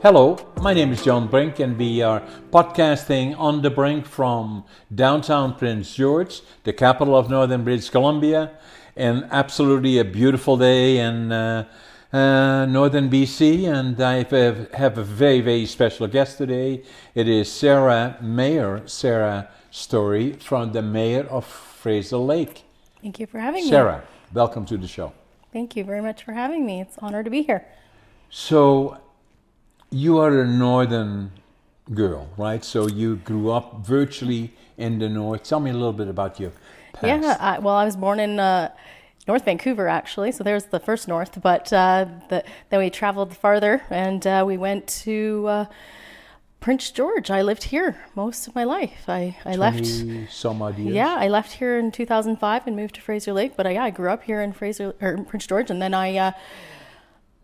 Hello, my name is John Brink, and we are podcasting on the brink from downtown Prince George, the capital of northern British Columbia, and absolutely a beautiful day in uh, uh, northern BC. And I have a very, very special guest today. It is Sarah Mayer, Sarah Story, from the mayor of Fraser Lake. Thank you for having me. Sarah, welcome to the show. Thank you very much for having me. It's an honor to be here. So, you are a northern girl, right? So you grew up virtually in the north. Tell me a little bit about your past. Yeah, I, well, I was born in uh, North Vancouver, actually. So there's the first north. But uh, the, then we traveled farther, and uh, we went to uh, Prince George. I lived here most of my life. I, I left. Some odd years. Yeah, I left here in 2005 and moved to Fraser Lake. But I, yeah, I grew up here in Fraser or in Prince George, and then I uh,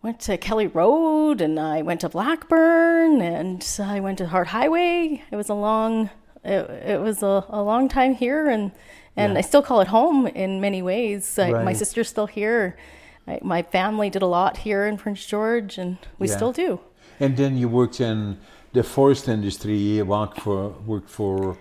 went to Kelly Road and I went to Blackburn and I went to Hart Highway. It was a long, it, it was a, a long time here and, and yeah. I still call it home in many ways. I, right. My sister's still here. I, my family did a lot here in Prince George and we yeah. still do. And then you worked in the forest industry, you worked for, worked for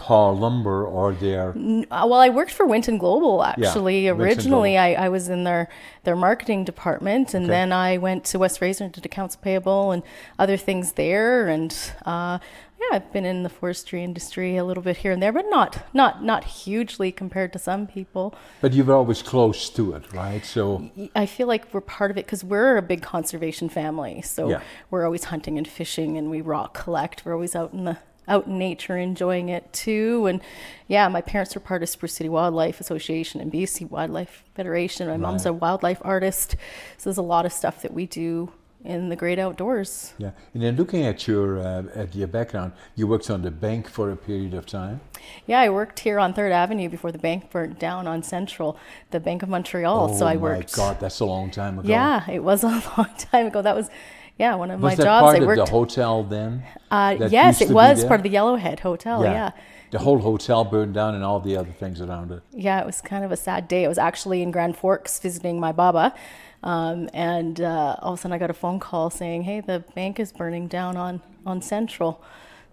Paul Lumber or their? Uh, well, I worked for Winton Global actually. Yeah, Originally, I, I, was in their their marketing department, and okay. then I went to West Fraser and did accounts payable and other things there. And uh, yeah, I've been in the forestry industry a little bit here and there, but not not not hugely compared to some people. But you were always close to it, right? So I feel like we're part of it because we're a big conservation family. So yeah. we're always hunting and fishing, and we rock collect. We're always out in the out in nature enjoying it too. And yeah, my parents are part of Spruce City Wildlife Association and BC Wildlife Federation. My right. mom's a wildlife artist. So there's a lot of stuff that we do in the great outdoors. Yeah, and then looking at your uh, at your background, you worked on the bank for a period of time. Yeah, I worked here on Third Avenue before the bank burnt down on Central, the Bank of Montreal. Oh so I worked. my God, that's a long time ago. Yeah, it was a long time ago. That was yeah, one of was my jobs. I worked. Of the hotel then. Uh, yes, it was part of the Yellowhead Hotel. Yeah. yeah. The whole hotel burned down and all the other things around it. Yeah, it was kind of a sad day. It was actually in Grand Forks visiting my baba, um, and uh, all of a sudden I got a phone call saying, "Hey, the bank is burning down on on Central."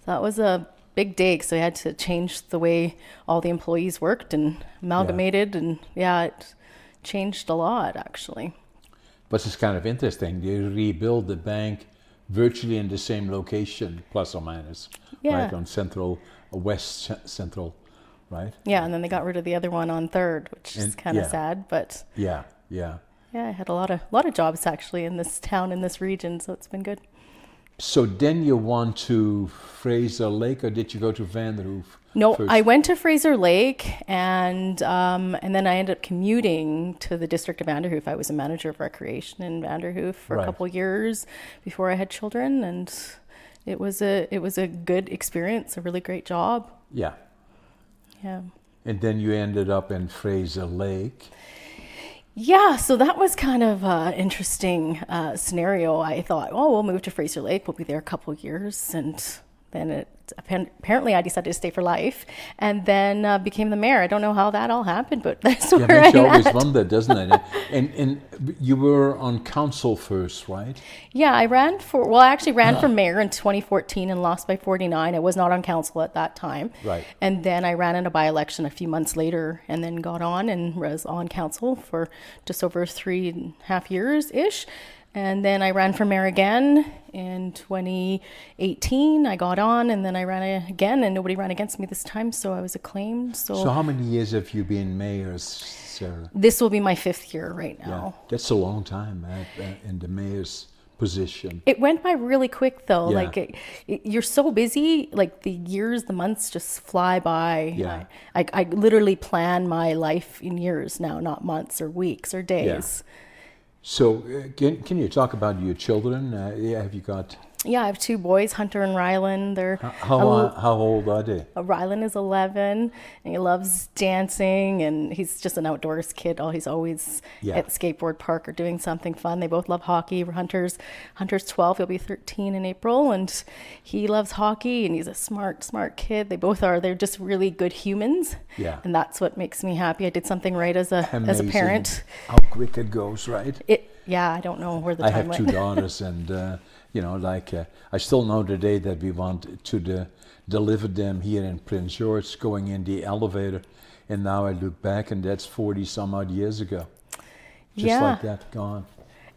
So that was a big day so we had to change the way all the employees worked and amalgamated, yeah. and yeah, it changed a lot actually. But it's kind of interesting. They rebuild the bank virtually in the same location, plus or minus, yeah. right on Central, uh, West Central, right? Yeah, and then they got rid of the other one on Third, which and, is kind of yeah. sad, but yeah, yeah, yeah. I had a lot of lot of jobs actually in this town in this region, so it's been good. So then you want to Fraser Lake, or did you go to Vanderhoof? No, first? I went to Fraser Lake, and um, and then I ended up commuting to the district of Vanderhoof. I was a manager of recreation in Vanderhoof for right. a couple years before I had children, and it was a it was a good experience, a really great job. Yeah. Yeah. And then you ended up in Fraser Lake. Yeah, so that was kind of an interesting uh, scenario. I thought, oh, we'll move to Fraser Lake. We'll be there a couple years, and then it apparently I decided to stay for life, and then uh, became the mayor. I don't know how that all happened, but that's yeah, where you always at. wonder, doesn't it? and and you were on council first, right? Yeah, I ran for. Well, I actually ran for mayor in 2014 and lost by 49. I was not on council at that time. Right. And then I ran in a by-election a few months later, and then got on and was on council for just over three and a half years ish. And then I ran for mayor again in 2018. I got on, and then I ran again, and nobody ran against me this time, so I was acclaimed. So, so how many years have you been mayor, Sarah? This will be my fifth year right now. Yeah, that's a long time uh, in the mayor's position. It went by really quick though. Yeah. Like it, it, you're so busy, like the years, the months just fly by. Yeah. I, I, I literally plan my life in years now, not months or weeks or days. Yeah. So, uh, can, can you talk about your children? Uh, yeah, have you got yeah, I have two boys, Hunter and Rylan. They're how, uh, how old are they? Uh, Rylan is 11, and he loves dancing, and he's just an outdoors kid. Oh, he's always yeah. at skateboard park or doing something fun. They both love hockey. Hunter's Hunter's 12. He'll be 13 in April, and he loves hockey, and he's a smart, smart kid. They both are. They're just really good humans. Yeah, and that's what makes me happy. I did something right as a Amazing as a parent. How quick it goes, right? It. Yeah, I don't know where the I time have two daughters, and. Uh, you know, like uh, I still know today that we want to de- deliver them here in Prince George, going in the elevator, and now I look back, and that's forty some odd years ago, just Yeah. like that, gone.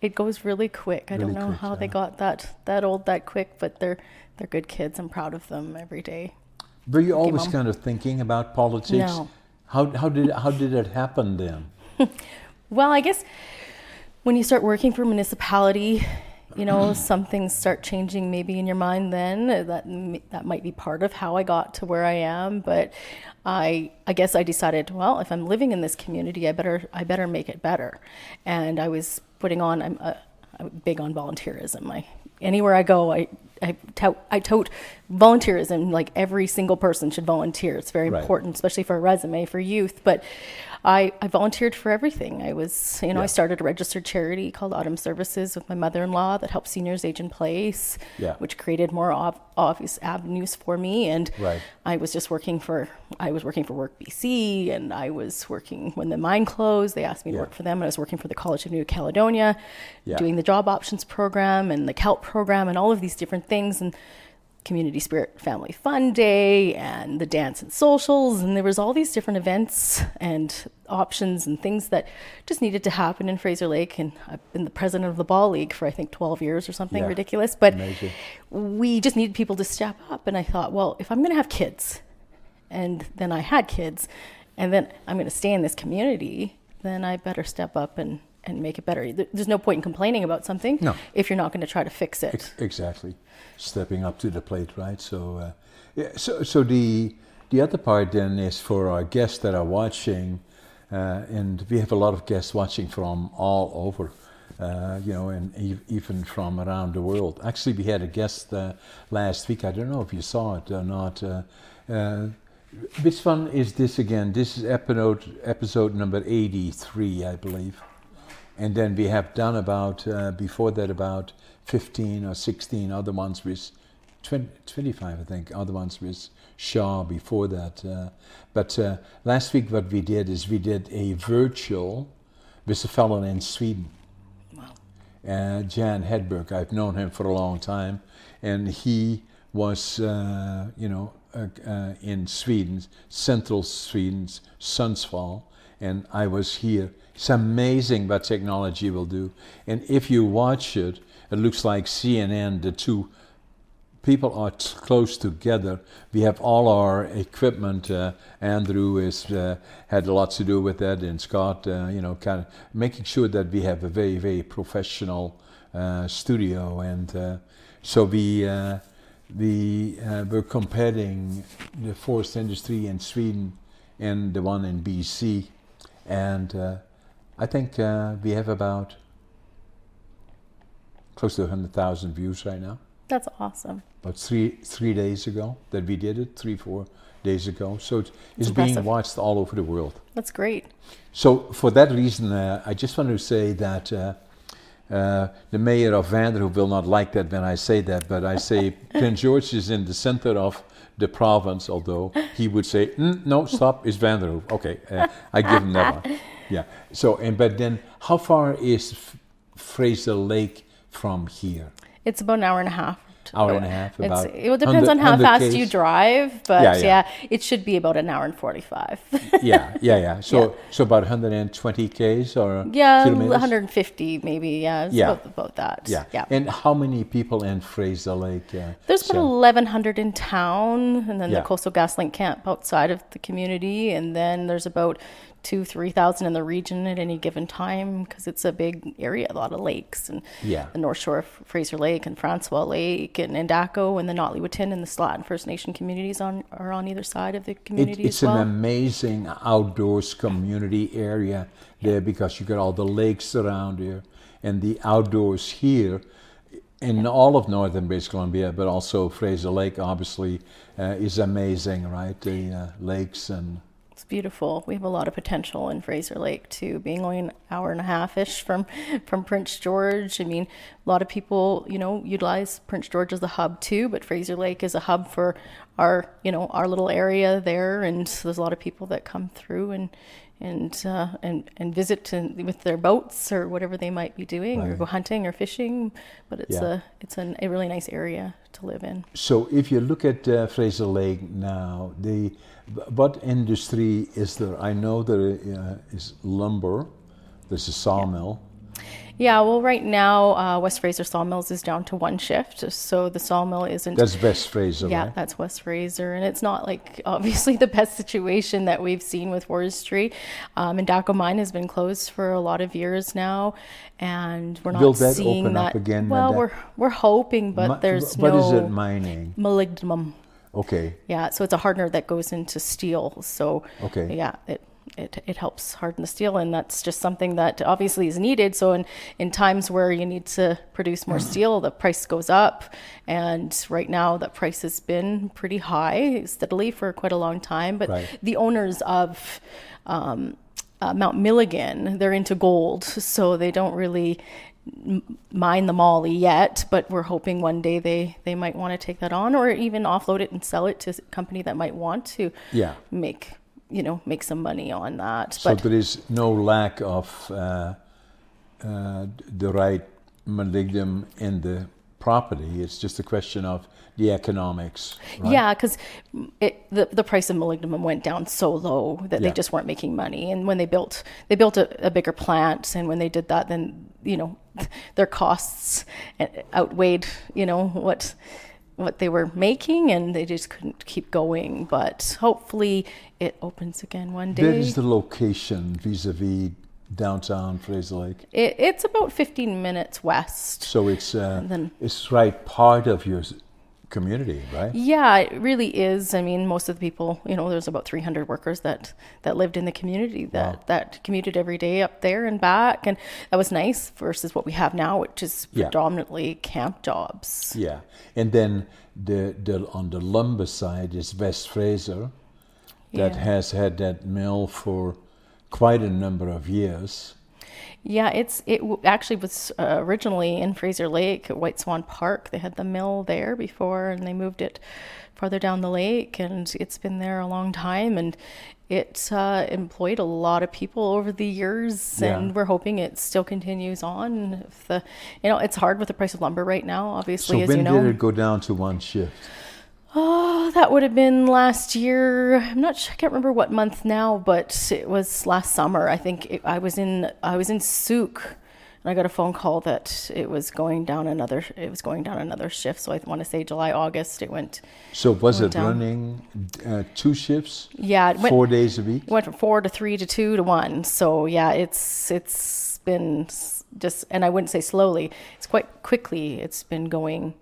It goes really quick. I Really don't know quick, how they got that that old that quick, but they're they're good kids. I'm proud of them every day. Were you always kind of thinking about politics? No. How how did how did it happen then? Well, I guess when you start working for a municipality, you know, some things start changing maybe in your mind then. Uh, That that might be part of how I got to where I am, but I I guess I decided, well, if I'm living in this community, I better I better make it better. And I was putting on I'm, uh, I'm big on volunteerism. I anywhere I go, I I tout, I tote volunteerism. Like every single person should volunteer. It's very Right. important, especially for a resume for youth. But I, I volunteered for everything. I was, you know, Yeah. I started a registered charity called Autumn Services with my mother-in-law that helps seniors age in place, Yeah. which created more ob- obvious avenues for me. And Right. I was just working for, I was working for Work BC, and I was working when the mine closed. They asked me to work for them. I was working for the College of New Caledonia, Yeah. doing the job options program and the CALP program and all of these different things. And community spirit family fun day and the dance and socials and there was all these different events and options and things that just needed to happen in Fraser Lake and uh, I've been the president of the ball league for I think 12 years or something Yeah. ridiculous but Amazing. we just needed people to step up and I thought well if I'm going to have kids and then I had kids and then I'm going to stay in this community then I better step up and and make it better. There's no point in complaining about something No. if you're not going to try to fix it. Ex- exactly, stepping up to the plate, right? So, uh, yeah, so, so the the other part then is for our guests that are watching, uh, and we have a lot of guests watching from all over, uh, you know, and ev- even from around the world. Actually, we had a guest uh, last week. I don't know if you saw it or not. Uh, uh, which one is this again? This is episode episode number eighty three, I believe. And then we have done about, uh, before that, about 15 or 16 other ones with 20, 25, I think, other ones with Shaw before that. Uh, but uh, last week, what we did is we did a virtual with a fellow in Sweden, uh, Jan Hedberg. I've known him for a long time, and he was, uh, you know, uh, uh, in Sweden, central Sweden's Sundsvall, and I was here. It's amazing what technology will do, and if you watch it, it looks like CNN. The two people are t- close together. We have all our equipment. Uh, Andrew is uh, had a lot to do with that, and Scott, uh, you know, kind of making sure that we have a very, very professional uh, studio. And uh, so we uh, we were comparing the forest industry in Sweden and the one in BC, and uh, I think uh, we have about close to 100,000 views right now That's awesome. about three three days ago that we did it, three four days ago. So it- it's That's being watched all over the world. That's great. So for that reason, uh, I just want to say that uh, uh, the mayor of Vanderhoof will not like that when I say that, but I say Prince George is in the center of the province, although he would say, "Mm, no, stop, it's Vanderhoof." Okay, uh, I give him that one. Yeah. So, and but then, how far is F- Fraser Lake from here? It's about an hour and a half. Hour and a half, about it depends 100 on how 100 fast you drive, but Yeah, yeah, yeah. it should be about an hour and 45. yeah, yeah, yeah. So, Yeah. so about 120 k's or yeah, kilometers? 150 maybe. Yeah, Yeah. About, about that. Yeah. yeah. And how many people in Fraser Lake? Uh, There's about so- 1,100 in town, and then the Coastal GasLink camp outside of the community, and then there's about two, three thousand in the region at any given time because it's a big area, a lot of lakes, and Yeah. the North Shore of Fraser Lake and Francois Lake and Endako and the Nadleh Whut'en and the Stellat'en First Nation communities on are on either side of the It, community it's as well. an amazing outdoors community area there because you got all the lakes around here and the outdoors here in all of northern British Columbia, but also Fraser Lake obviously uh, is amazing, right? The uh, lakes and It's beautiful. We have a lot of potential in Fraser Lake too, being only an hour and a half ish from from Prince George. I mean, a lot of people, you know, utilize Prince George as a hub too, but Fraser Lake is a hub for our, you know, our little area there, and there's a lot of people that come through and and uh, and and visit to, with their boats or whatever they might be doing, or go hunting or fishing. But it's Yeah. a it's an, a really nice area to live in. So if you look at uh, Fraser Lake now, the what industry is there? I know there uh, is lumber. There's a sawmill. Yeah, well, right now uh, West Fraser Sawmills is down to one shift, so the sawmill isn't. That's West Fraser, yeah, right? that's West Fraser, and it's not like obviously the best situation that we've seen with forestry. Um, Endako Mine has been closed for a lot of years now, and we're not Will that seeing open that. up again, Well, we're we're hoping, but Mi- there's what no is it mining? molybdenum. Okay, Yeah, so it's a hardener that goes into steel. So Okay. yeah, it, it it helps harden the steel, and that's just something that obviously is needed. So in in times where you need to produce more steel, the price goes up, and right now that price has been pretty high steadily for quite a long time. But Right. the owners of um, uh, Mount Milligan, they're into gold, so they don't really mine the moly yet, but we're hoping one day they, they might want to take that on or even offload it and sell it to a company that might want to Yeah. make you know make some money on that. so but there is no lack of uh, uh, the right molybdenum in the property. It's just a question of the economics. Right? yeah, because the the price of molybdenum went down so low that Yeah. they just weren't making money. And when they built they built a, a bigger plant, and when they did that, then you know their costs outweighed you know what what they were making, and they just couldn't keep going. But hopefully, it opens again one day. Where is the location vis-a-vis downtown Fraser Lake? It, it's about 15 minutes west. So it's uh, then- it's right part of your community, right? Yeah, it really is. I mean, most of the people, you know, there's about 300 workers that that lived in the community that Wow. that commuted every day up there and back, and that was nice versus what we have now, which is Yeah. predominantly camp jobs. Yeah, and then the the on the lumber side is West Fraser, that Yeah. has had that mill for quite a number of years. Yeah, it's it w- actually was uh, originally in Fraser Lake at White Swan Park. They had the mill there before, and they moved it farther down the lake, and it's been there a long time, and it uh, employed a lot of people over the years, Yeah. and we're hoping it still continues on. If the, you know, it's hard with the price of lumber right now, obviously, So as when you know. did it go down to one shift? Oh, that would have been last year. I'm not sure. I can't remember what month now, but it was last summer. I think it, I was in I was in Souk, and I got a phone call that it was going down another. It was going down another shift. So I want to say July, August. It went. So was Went it down. running uh, two shifts, Yeah, it went. four days a week? Went from four to three to two to one. So yeah, it's it's been just, and I wouldn't say slowly. It's quite quickly. It's been going,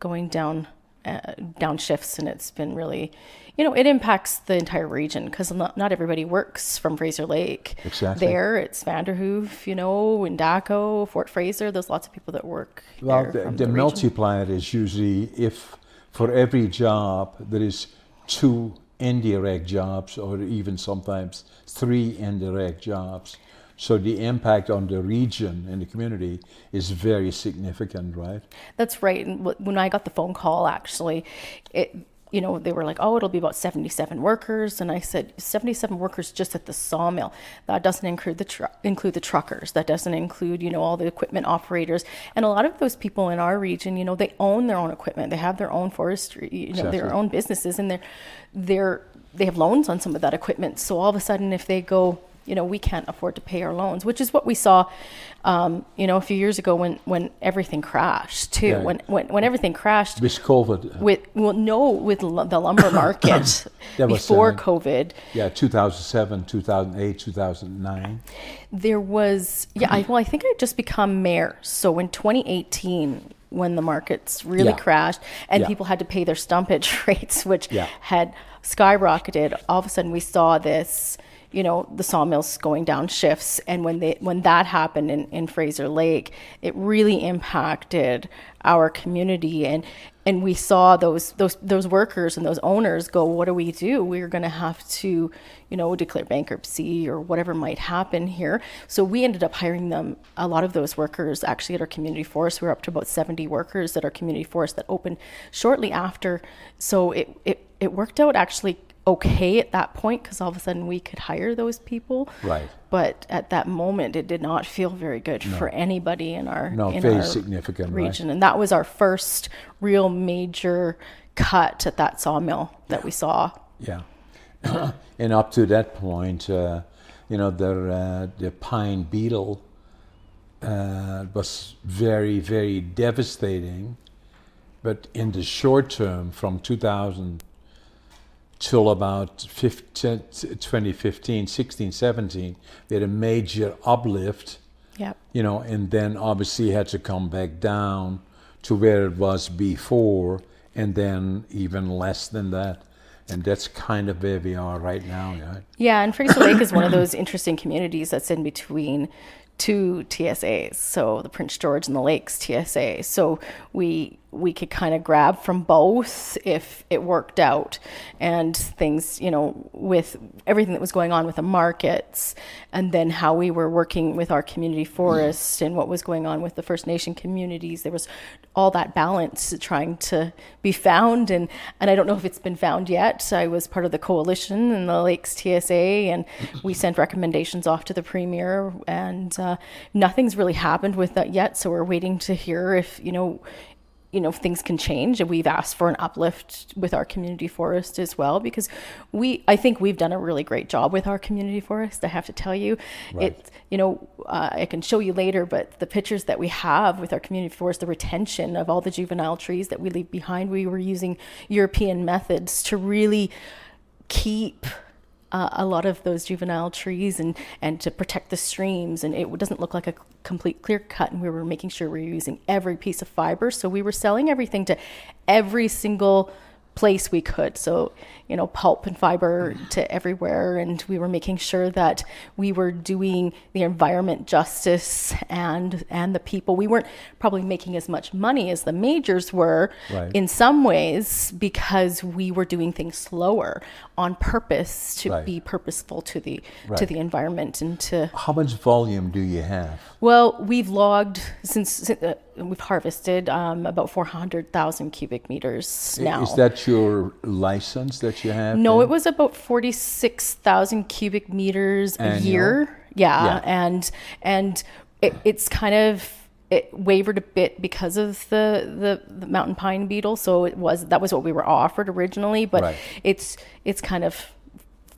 going down, uh, down and it's been really, you know, it impacts the entire region because not, not everybody works from Fraser Lake. Exactly. There, it's Vanderhoof, you know, Endako, Fort Fraser. There's lots of people that work. Well, there the, the multiplier is usually if for every job there is two indirect jobs or even sometimes three indirect jobs. So the impact on the region and the community is very significant, right? That's right. And when I got the phone call, actually, it you know they were like, "Oh, it'll be about seventy-seven workers," and I said, "77 workers just at the sawmill. That doesn't include the tru- include the truckers. That doesn't include you know all the equipment operators and a lot of those people in our region. You know, they own their own equipment. They have their own forestry. You know, their own businesses, and they're they're they have loans on some of that equipment. So all of a sudden, if they go you know, we can't afford to pay our loans, which is what we saw, um, you know, a few years ago when, when everything crashed too. Yeah. When, when when everything crashed With COVID, with well, no, with lu- the lumber market before COVID, yeah, 2007, 2008, 2009. there was yeah. I, well, I think I just become mayor, so in 2018. When the markets really Yeah. crashed and Yeah. people had to pay their stumpage rates, which Yeah. had skyrocketed, all of a sudden we saw this, you know, the sawmills going down shifts. And when they when that happened in, in Fraser Lake, it really impacted our community and and we saw those those those workers and those owners go, what do we do? We're gonna have to, you know, declare bankruptcy or whatever might happen here. So we ended up hiring them a lot of those workers actually at our community forest. We were up to about 70 workers at our community forest that opened shortly after. So it it, it worked out actually okay at that point because all of a sudden we could hire those people. Right. But at that moment, it did not feel very good for anybody in our No, in very our significant, right. region, and that was our first real major cut at that sawmill that we saw. Yeah. and up to that point, uh, you know, the, uh, the pine beetle uh, was very, very devastating. But in the short term, from 2000 till about 15, 2015, 16, 17, we had a major uplift, Yep. you know, and then obviously had to come back down to where it was before, and then even less than that. And that's kind of where we are right now, yeah. Yeah, and Fraser Lake is one of those interesting communities that's in between two TSAs. So the Prince George and the Lakes TSA. So we we could kind of grab from both if it worked out and things, you know, with everything that was going on with the markets and then how we were working with our community forest and what was going on with the First Nation communities. There was all that balance trying to be found and and I don't know if it's been found yet. I was part of the coalition in the Lakes TSA and we sent recommendations off to the premier and uh, nothing's really happened with that yet. So we're waiting to hear if, you know, you know things can change and we've asked for an uplift with our community forest as well because we i think we've done a really great job with our community forest i have to tell you Right. it you know uh, i can show you later but the pictures that we have with our community forest the retention of all the juvenile trees that we leave behind we were using european methods to really keep uh, a lot of those juvenile trees and, and to protect the streams. And it doesn't look like a complete clear cut. And we were making sure we were using every piece of fiber. So we were selling everything to every single place we could. So, you know, pulp and fiber to everywhere. And we were making sure that we were doing the environment justice and and the people. We weren't probably making as much money as the majors were Right. in some ways because we were doing things slower on purpose to Right. be purposeful to the to the environment and to How much volume do you have? well we've logged since, since uh, we've harvested um, about 400,000 cubic meters now Is that your license that you have? no, it was about forty-six thousand cubic meters a year. Yeah, Yeah. and and it, it's kind of it wavered a bit because of the, the the mountain pine beetle. So it was that was what we were offered originally, but Right. it's it's kind of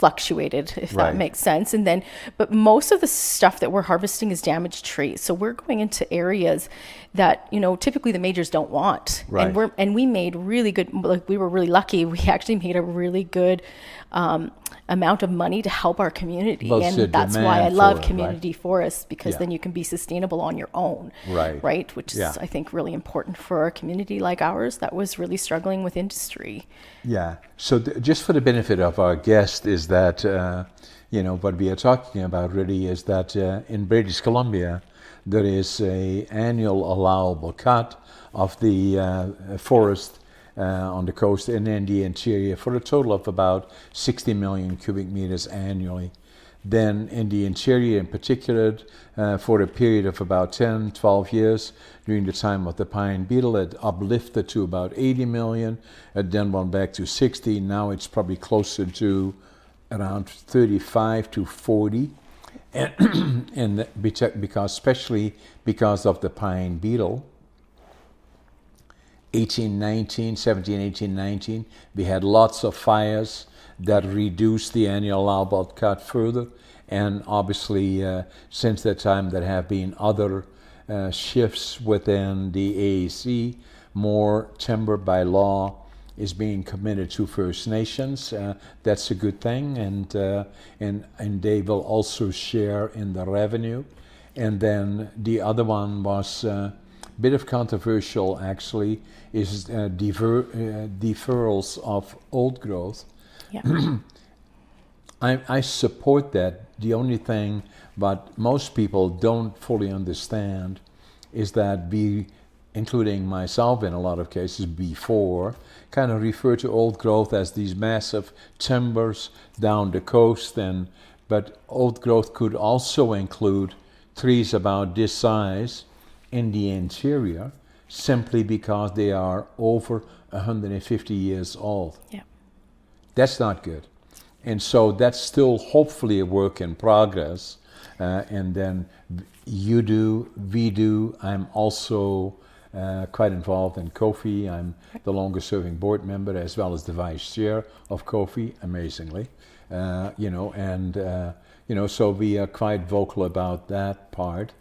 fluctuated if Right. that makes sense and then but most of the stuff that we're harvesting is damaged trees so we're going into areas that you know typically the majors don't want Right. and we're and we made really good like we were really lucky we actually made a really good um, amount of money to help our community Well, and that's why i love it, right? community forests because Yeah. then you can be sustainable on your own Right. right which is Yeah. i think really important for a community like ours that was really struggling with industry Yeah. So th- just for the benefit of our guest, is that uh, you know what we are talking about really is that uh, in British Columbia there is a annual allowable cut of the uh, forest uh, on the coast and in the interior for a total of about 60 million cubic meters annually. Then in the interior in particular, uh, for a period of about 10, 12 years, during the time of the pine beetle, it uplifted to about 80 million, it then went back to 60, now it's probably closer to around 35 to 40. And, and because, especially because of the pine beetle, 1819, 17, 18, 19, we had lots of fires that reduced the annual allowable cut further. And obviously, uh, since that time, there have been other uh, shifts within the AAC. More timber by law is being committed to First Nations. Uh, that's a good thing, and uh, and and they will also share in the revenue. And then the other one was a bit of controversial, actually, is uh, defer, uh, deferrals of old growth. yeah I, I support that. The only thing, but most people don't fully understand, is that we, including myself in a lot of cases before, kind of refer to old growth as these massive timbers down the coast, and but old growth could also include trees about this size in the interior, simply because they are over 150 years old. yeah That's not good. and so that's still hopefully a work in progress. Uh, and then you do, we do. I'm also uh, quite involved in COFI. I'm the longest serving board member as well as the vice chair of COFI, amazingly. Uh, you know, and, uh, you know, so we are quite vocal about that part.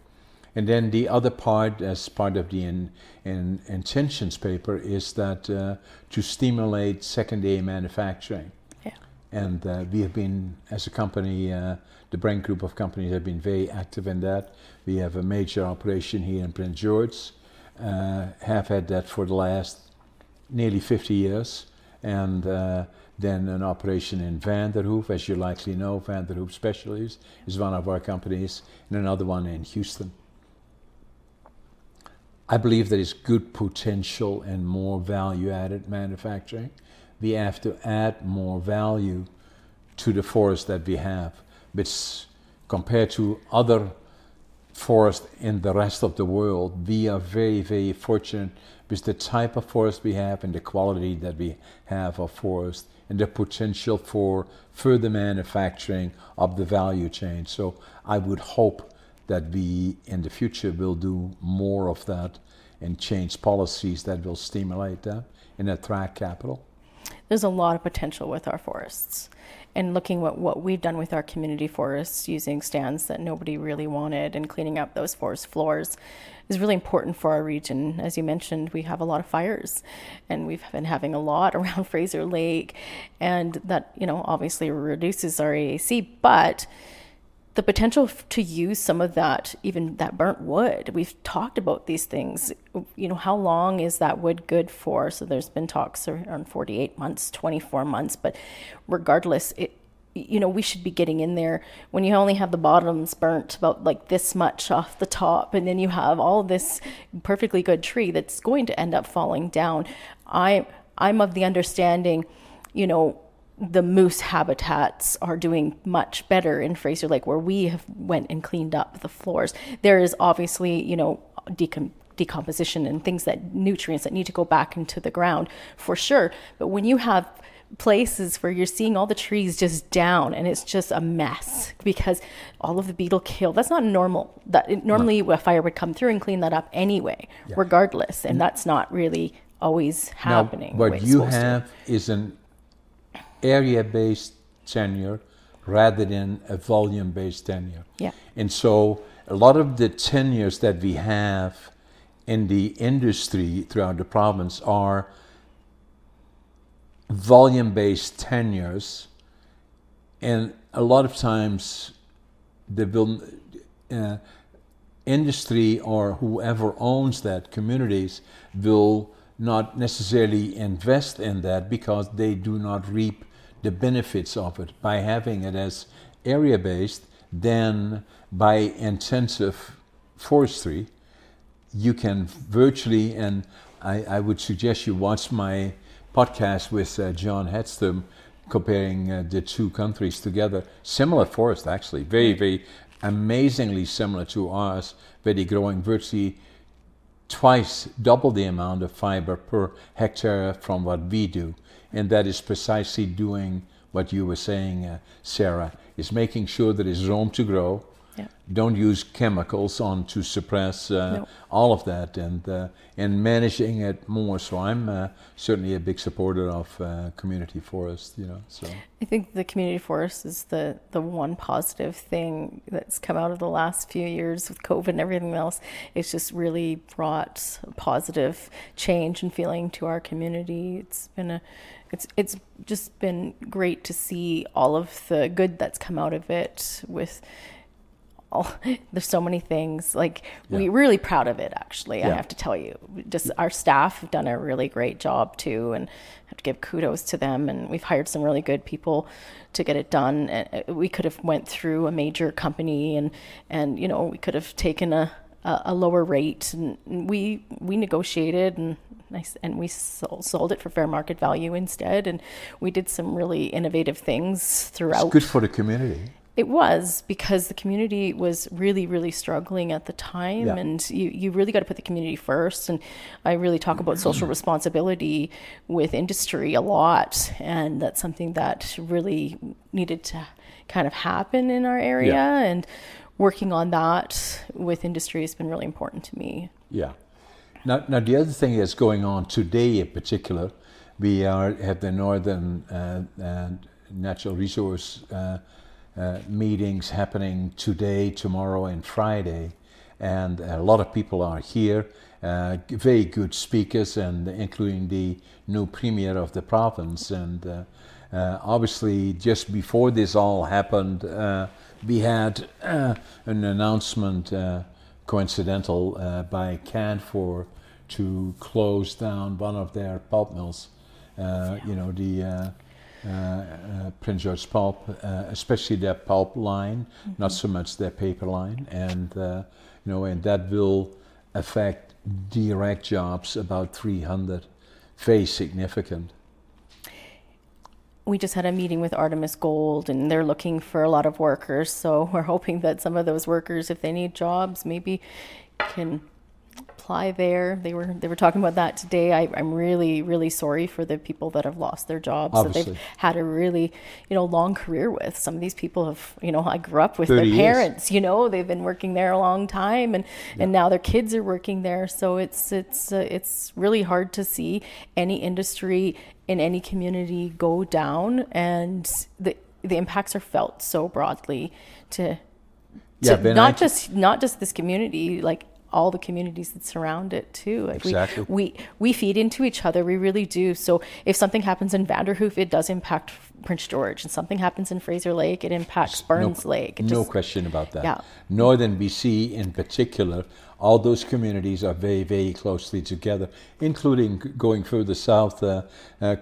And then the other part, as part of the in, in intentions paper, is that uh, to stimulate secondary manufacturing. Yeah. And uh, we have been, as a company, uh, the Brink Group of companies have been very active in that. We have a major operation here in Prince George, uh, have had that for the last nearly 50 years, and uh, then an operation in Vanderhoof, as you likely know. Vanderhoof Specialties is one of our companies, and another one in Houston. I believe there is good potential and more value added manufacturing. We have to add more value to the forest that we have, which compared to other forests in the rest of the world, we are very, very fortunate with the type of forest we have and the quality that we have of forest and the potential for further manufacturing of the value chain. So I would hope that we in the future will do more of that and change policies that will stimulate that and attract capital. There's a lot of potential with our forests. And looking at what we've done with our community forests using stands that nobody really wanted and cleaning up those forest floors is really important for our region. As you mentioned, we have a lot of fires and we've been having a lot around Fraser Lake, and that, you know, obviously reduces our AAC, but the potential to use some of that, even that burnt wood. We've talked about these things. You know, how long is that wood good for? So there's been talks around 48 months, 24 months, but regardless, it, you know, we should be getting in there when you only have the bottoms burnt about like this much off the top, and then you have all this perfectly good tree that's going to end up falling down. I I'm of the understanding, you know, the moose habitats are doing much better in Fraser Lake, where we have went and cleaned up the floors. There is obviously, you know, decom- decomposition and things that nutrients that need to go back into the ground for sure. But when you have places where you're seeing all the trees just down and it's just a mess because all of the beetle kill that's not normal that normally no. a fire would come through and clean that up anyway yeah. regardless and that's not really always happening now, what you have to. is an area based tenure rather than a volume based tenure. Yeah. And so a lot of the tenures that we have in the industry throughout the province are volume based tenures. And a lot of times the uh, industry or whoever owns that communities will not necessarily invest in that because they do not reap the benefits of it. By having it as area based then by intensive forestry you can virtually and I, I would suggest you watch my podcast with uh, John Hedstrom comparing uh, the two countries together. Similar forest actually. Very very amazingly similar to ours very growing virtually twice double the amount of fiber per hectare from what we do and that is precisely doing what you were saying, uh, Sarah, is making sure that it's room to grow. Yeah. Don't use chemicals on to suppress uh, no. all of that, and uh, and managing it more. So I'm uh, certainly a big supporter of uh, community forest. You know, so I think the community forest is the the one positive thing that's come out of the last few years with COVID and everything else. It's just really brought positive change and feeling to our community. It's been a it's it's just been great to see all of the good that's come out of it with all, there's so many things like yeah. we're really proud of it actually yeah. i have to tell you just our staff have done a really great job too and I have to give kudos to them and we've hired some really good people to get it done and we could have went through a major company and and you know we could have taken a a, a lower rate and we we negotiated and nice and we sold, sold it for fair market value instead and we did some really innovative things throughout it's good for the community It was because the community was really, really struggling at the time, Yeah. and you, you really got to put the community first. And I really talk about social mm-hmm. responsibility with industry a lot, and that's something that really needed to kind of happen in our area. Yeah. And working on that with industry has been really important to me. Yeah. Now, now the other thing that's going on today in particular, we are have the Northern uh, uh, Natural Resource uh, uh, meetings happening today, tomorrow, and Friday, and a lot of people are here. Uh, very good speakers, and including the new premier of the province. And uh, uh, obviously, just before this all happened, we had an announcement. Coincidental uh, by Canfor to close down one of their pulp mills. Uh, You know the uh, uh, uh, Prince George pulp, uh, especially their pulp line, not so much their paper line, and you know, and that will affect direct jobs about 300, very significant. We just had a meeting with Artemis Gold and they're looking for a lot of workers. So we're hoping that some of those workers, if they need jobs, maybe can apply there. They were they were talking about that today. I, I'm really really sorry for the people that have lost their jobs that they've had a really you know long career with. Some of these people have you know I grew up with their 30 years. parents. You know they've been working there a long time and and now their kids are working there. So it's it's uh, it's really hard to see any industry in any community go down and the the impacts are felt so broadly to Yeah, not I- just not just this community, like all the communities that surround it too. Like Exactly. We, we we feed into each other. We really do. So if something happens in Vanderhoof, it does impact Prince George, and something happens in Fraser Lake, it impacts Burns Lake. It no just- question about that. Yeah. Northern BC in particular, all those communities are very, very closely together, including going further south, uh, uh,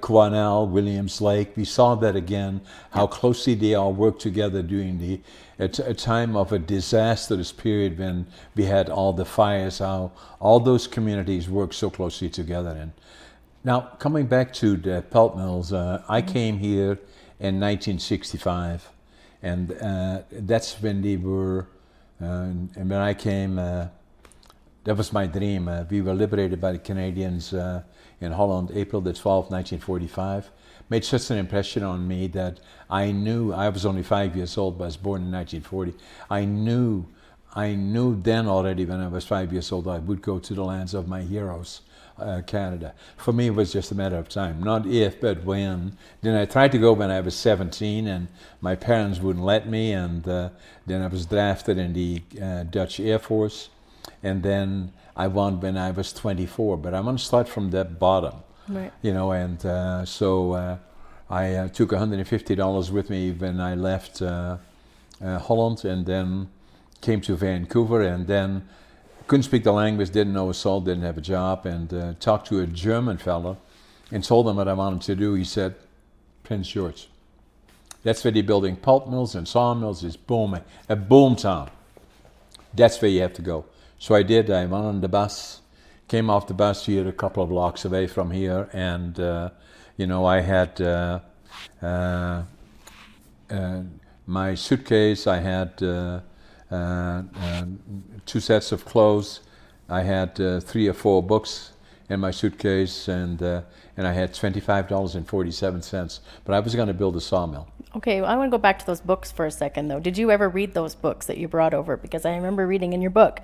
Williams Lake. We saw that again, how closely they all work together during the a, time of a disastrous period when we had all the fires, how all those communities work so closely together. And now, coming back to the pulp mills, uh, I came here in 1965, and uh, that's when they were. Uh, and when I came, uh, that was my dream. Uh, we were liberated by the Canadians uh, in Holland, April the 12th, 1945. Made such an impression on me that I knew I was only five years old, but I was born in 1940. I knew, I knew then already when I was five years old I would go to the lands of my heroes, uh, Canada. For me, it was just a matter of time, not if, but when. Then I tried to go when I was 17, and my parents wouldn't let me, and uh, then I was drafted in the uh, Dutch Air Force and then I won when I was 24. But I want to start from the bottom, Right. you know. And uh, so uh, I uh, took 150 dollars with me when I left uh, uh, Holland, and then came to Vancouver, and then couldn't speak the language, didn't know a soul, didn't have a job, and uh, talked to a German fellow, and told him what I wanted to do. He said, Prince George. That's where they're building pulp mills and sawmills. It's booming, a boom town that's where you have to go. So I did. I went on the bus, came off the bus here a couple of blocks away from here, and uh, you know I had uh, uh, uh, my suitcase. I had uh, uh, uh, two sets of clothes. I had three or four books in my suitcase, and and I had twenty five dollars and forty seven cents. But I was going to build a sawmill. Okay, I want to go back to those books for a second, though. Did you ever read those books that you brought over? Because I remember reading in your book,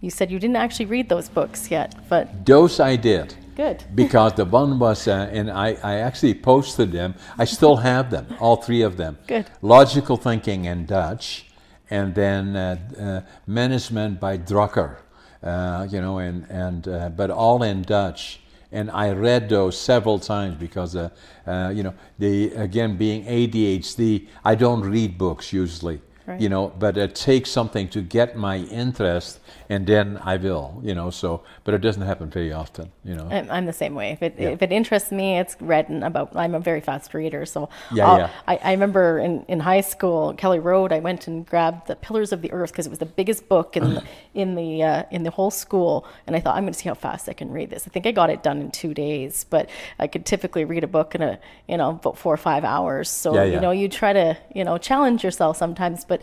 you said you didn't actually read those books yet, but Those I did. good. because the one was, uh, and I, I actually posted them. I still have them, all three of them. Good. Logical Thinking in Dutch, and then uh, uh, Management by Drucker, uh, you know, and, and uh, but all in Dutch. And I read those several times because, uh, uh, you know, the again being ADHD, I don't read books usually. right. You know, but it takes something to get my interest, and then I will. You know, so but it doesn't happen very often. You know. I'm, I'm the same way. If it Yeah. if it interests me, it's read and about. I'm a very fast reader, so Yeah, yeah. I, I remember in, in high school, Kelly Road. I went and grabbed the Pillars of the Earth because it was the biggest book in the, in the uh, in the whole school, and I thought I'm going to see how fast I can read this. I think I got it done in two days, but I could typically read a book in a you know about four or five hours. So yeah. you know you try to you know challenge yourself sometimes, but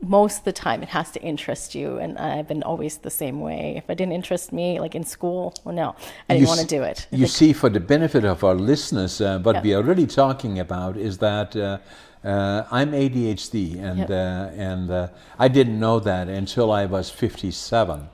most of the time it has to interest you and i've been always the same way if it didn't interest me like in school well no i didn't You want to do it You it- see, for the benefit of our listeners, uh, what Yeah. we are really talking about is that uh, uh, I'm ADHD, and Yep. uh, and uh, I didn't know that until I was 57,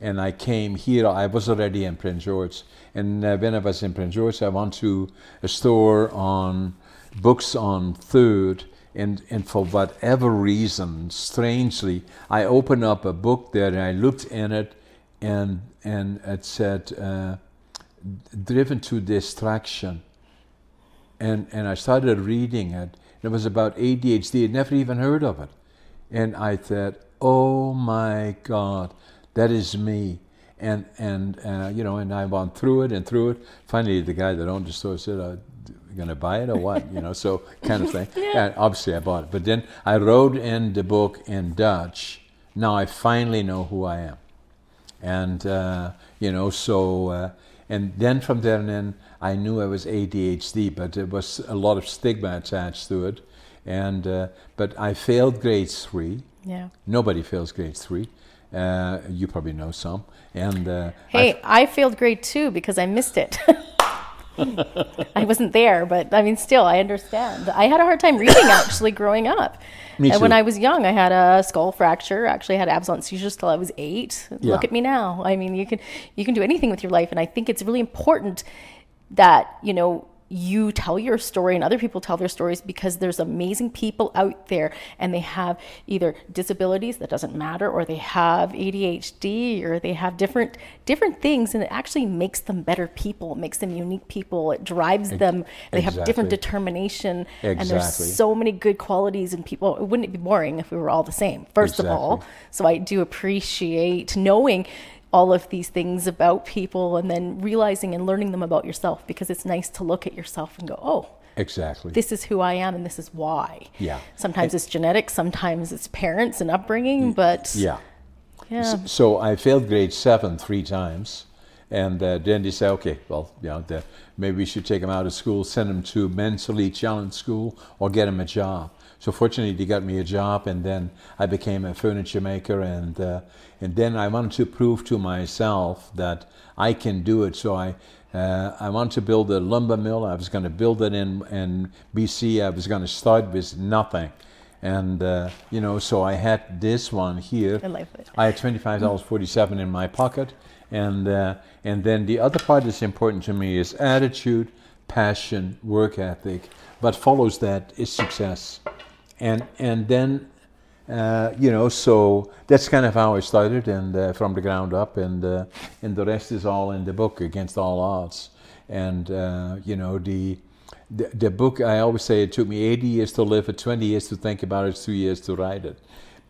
and I came here. I was already in Prince George, and uh, when I was in Prince George, I went to a store on books on Third. And, and for whatever reason, strangely, I opened up a book there and I looked in it, and and it said uh, driven to distraction. And, and I started reading it. It was about ADHD. I'd never even heard of it. And I thought, oh my God, that is me. And, and uh, you know, and I went through it and through it. Finally, the guy that owned the store said, uh, going to buy it or what? You know, so kind of thing. And obviously, I bought it. But then I wrote in the book in Dutch. Now I finally know who I am and uh, you know so uh, and then from there and then I knew I was ADHD but there was a lot of stigma attached to it and uh, but I failed grade three yeah nobody fails grade three uh, you probably know some and uh, Hey, I failed grade two because I missed it. I wasn't there, but I mean, still, I understand. I had a hard time reading actually growing up. Me and when. I was young, I had a skull fracture. Actually, had absent seizures till I was eight. Yeah. Look at me now. I mean, you can you can do anything with your life, and I think it's really important that you know you tell your story and other people tell their stories because there's amazing people out there and they have either disabilities that doesn't matter or they have ADHD or they have different different things and it actually makes them better people. It makes them unique people. It drives them. They have different exactly. determination and there's so many good qualities in people. It wouldn't it be boring if we were all the same? First of all so I do appreciate knowing all of these things about people and then realizing and learning them about yourself because it's nice to look at yourself and go, oh, exactly this is who I am and this is why. Yeah. Sometimes it's genetic, sometimes it's parents and upbringing, but yeah yeah. So I failed grade seven three times, and uh, then they say, okay, well, you know, the, maybe we should take him out of school, send him to mentally challenged school, or get him a job. So fortunately, they got me a job, and then I became a furniture maker, and uh, and then I wanted to prove to myself that I can do it. So I. Uh, I wanted to build a lumber mill. I was going to build it in, in BC. I was going to start with nothing. And, uh, you know, so I had this one here. I like it. I had twenty-five dollars forty-seven in my pocket, and uh, and then the other part that's important to me is attitude, passion, work ethic. What follows that is success, and and then. Uh, you know, so that's kind of how I started, and uh, from the ground up, and uh, and the rest is all in the book, against all odds. And uh, you know, the, the the book I always say it took me 80 years to live it, 20 years to think about it, two years to write it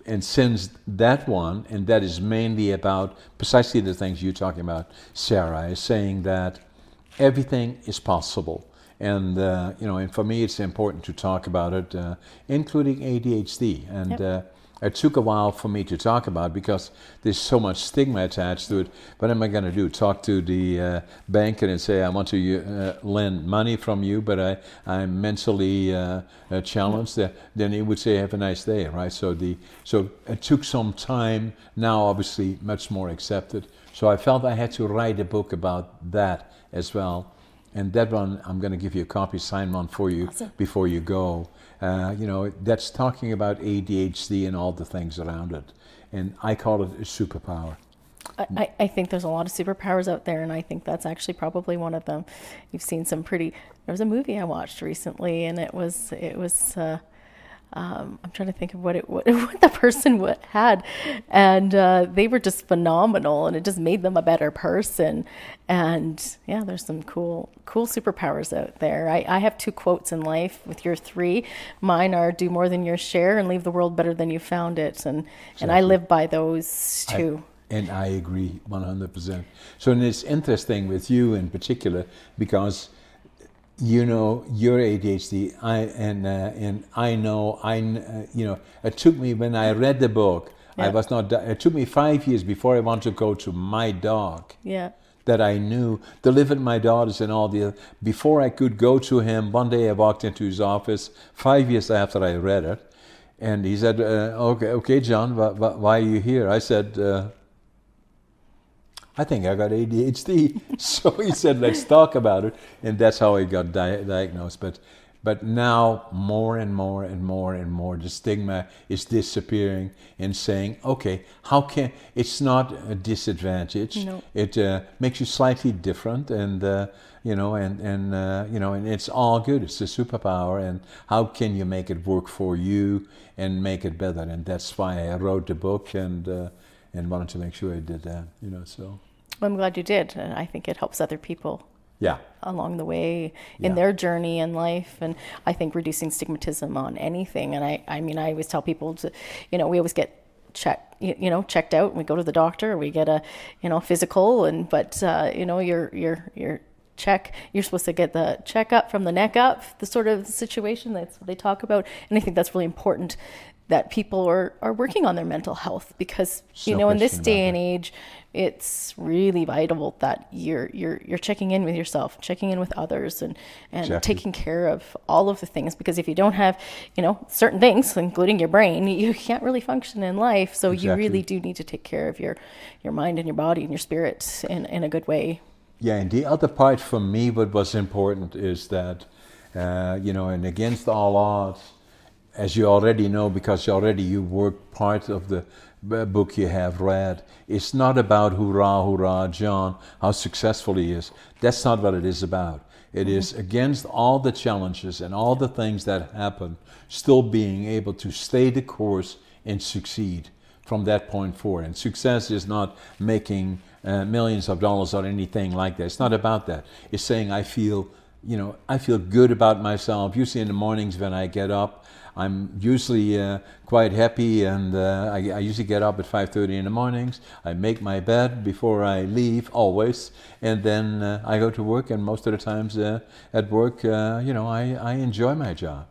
and since that one, and that is mainly about precisely the things you're talking about, Sarah, is saying that everything is possible. And uh, you know, and for me, it's important to talk about it, uh, including ADHD. And Yep. uh, it took a while for me to talk about because there's so much stigma attached to it. What am I going to do? Talk to the uh, banker and say I want to uh, lend money from you, but I I'm mentally challenged. Uh, then he would say have a nice day, right? So the so it took some time. Now obviously much more accepted. So I felt I had to write a book about that as well. And that one, I'm going to give you a copy, sign one for you Awesome. before you go. Uh, you know, that's talking about ADHD and all the things around it. And I call it a superpower. I, I- I think there's a lot of superpowers out there, and I think that's actually probably one of them. You've seen some pretty. There was a movie I watched recently, and it was it was. Uh, um, I'm trying to think of what it what, what the person w- had, and uh, they were just phenomenal, and it just made them a better person. And yeah, there's some cool cool superpowers out there. I, I have two quotes in life with your three. Mine are "Do more than your share and leave the world better than you found it," and exactly. and I live by those two. I, and I agree 100%. So, and it's interesting with you in particular because you know your ADHD, I and uh, and I know I uh, you know it took me when I read the book. Yeah. I was not. It took me five years before I wanted to go to my dog. Yeah. That I knew delivered my daughters and all the before I could go to him. One day I walked into his office. Five years after I read it, and he said, uh, "Okay, okay, John, wh- wh- why are you here?" I said. I think I got ADHD. so he said, let's talk about it. And that's how I got di- diagnosed. But, but now, more and more and more and more, the stigma is disappearing and saying, okay, how can, it's not a disadvantage. No. It uh, makes you slightly different and, uh, you know, and, and uh, you know, and it's all good. It's a superpower. And how can you make it work for you and make it better? And that's why I wrote the book and, uh, and wanted to make sure I did that, you know, so. I'm glad you did. And I think it helps other people yeah along the way in yeah. their journey in life and i think reducing stigmatism on anything and i i mean i always tell people to you know we always get checked you know checked out and we go to the doctor we get a you know physical and but uh, you know your your your check you're supposed to get the checkup from the neck up the sort of situation that's what they talk about and i think that's really important that people are, are working on their mental health because you know in this day and age it's really vital that you're you're you're checking in with yourself, checking in with others, and and exactly. taking care of all of the things. Because if you don't have, you know, certain things, including your brain, you can't really function in life. So exactly. you really do need to take care of your your mind and your body and your spirit in in a good way. Yeah, and the other part for me, what was important is that, uh, you know, and against all odds, as you already know, because you already you work part of the book you have read. It's not about hurrah, hurrah, John, how successful he is. That's not what it is about. It mm-hmm. is against all the challenges and all the things that happen, still being able to stay the course and succeed from that point forward. And success is not making uh, millions of dollars or anything like that. It's not about that. It's saying I feel, you know, I feel good about myself. Usually in the mornings when I get up, I'm usually uh, quite happy, and uh, I, I, usually get up at 5:30 in the mornings. I make my bed before I leave, always, and then uh, I go to work. And most of the times uh, at work, uh, you know, I, I enjoy my job.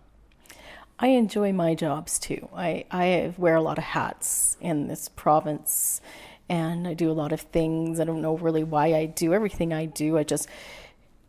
I enjoy my jobs too. I, I wear a lot of hats in this province, and I do a lot of things. I don't know really why I do everything I do. I just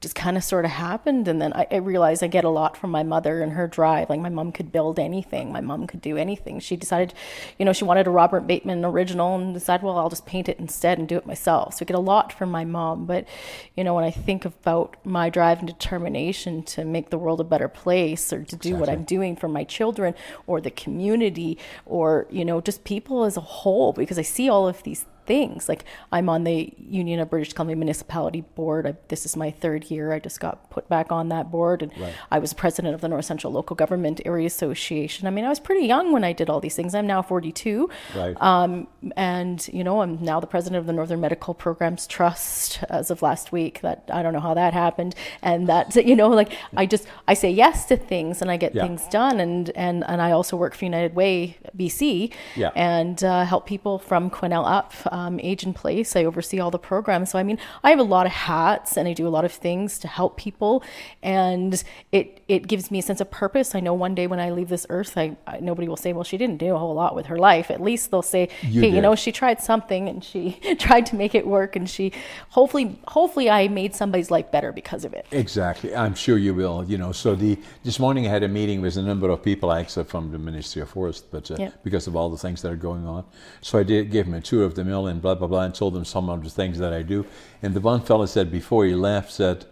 just kind of sort of happened. And then I, I, realized I get a lot from my mother and her drive. Like my mom could build anything, my mom could do anything. She decided, you know, she wanted a Robert Bateman original and decided, well, I'll just paint it instead and do it myself. So I get a lot from my mom. But, you know, when I think about my drive and determination to make the world a better place or to do exactly. what I'm doing for my children or the community or, you know, just people as a whole, because I see all of these things. Like I'm on the Union of British Columbia Municipality Board. I, this is my third year. I just got put back on that board, and right. I was president of the North Central Local Government Area Association. I mean, I was pretty young when I did all these things. I'm now 42, right. um, and you know, I'm now the president of the Northern Medical Programs Trust as of last week. That I don't know how that happened, and that you know, like I just I say yes to things and I get yeah. things done, and and and I also work for United Way BC, yeah. and uh, help people from Quesnel up um, age in place. I oversee all the programs. So, I mean, I have a lot of hats and I do a lot of things to help people. And it, it gives me a sense of purpose. I know one day when I leave this earth, I, I nobody will say, well, she didn't do a whole lot with her life. At least they'll say, you hey, did. you know, she tried something and she tried to make it work. And she hopefully, hopefully I made somebody's life better because of it. Exactly. I'm sure you will, you know. So the, this morning I had a meeting with a number of people, except from the Ministry of Forest, but uh, because of all the things that are going on. So I did give them a tour of the mill and blah, blah, blah, and told them some of the things that I do. And the one fellow said before he left, said,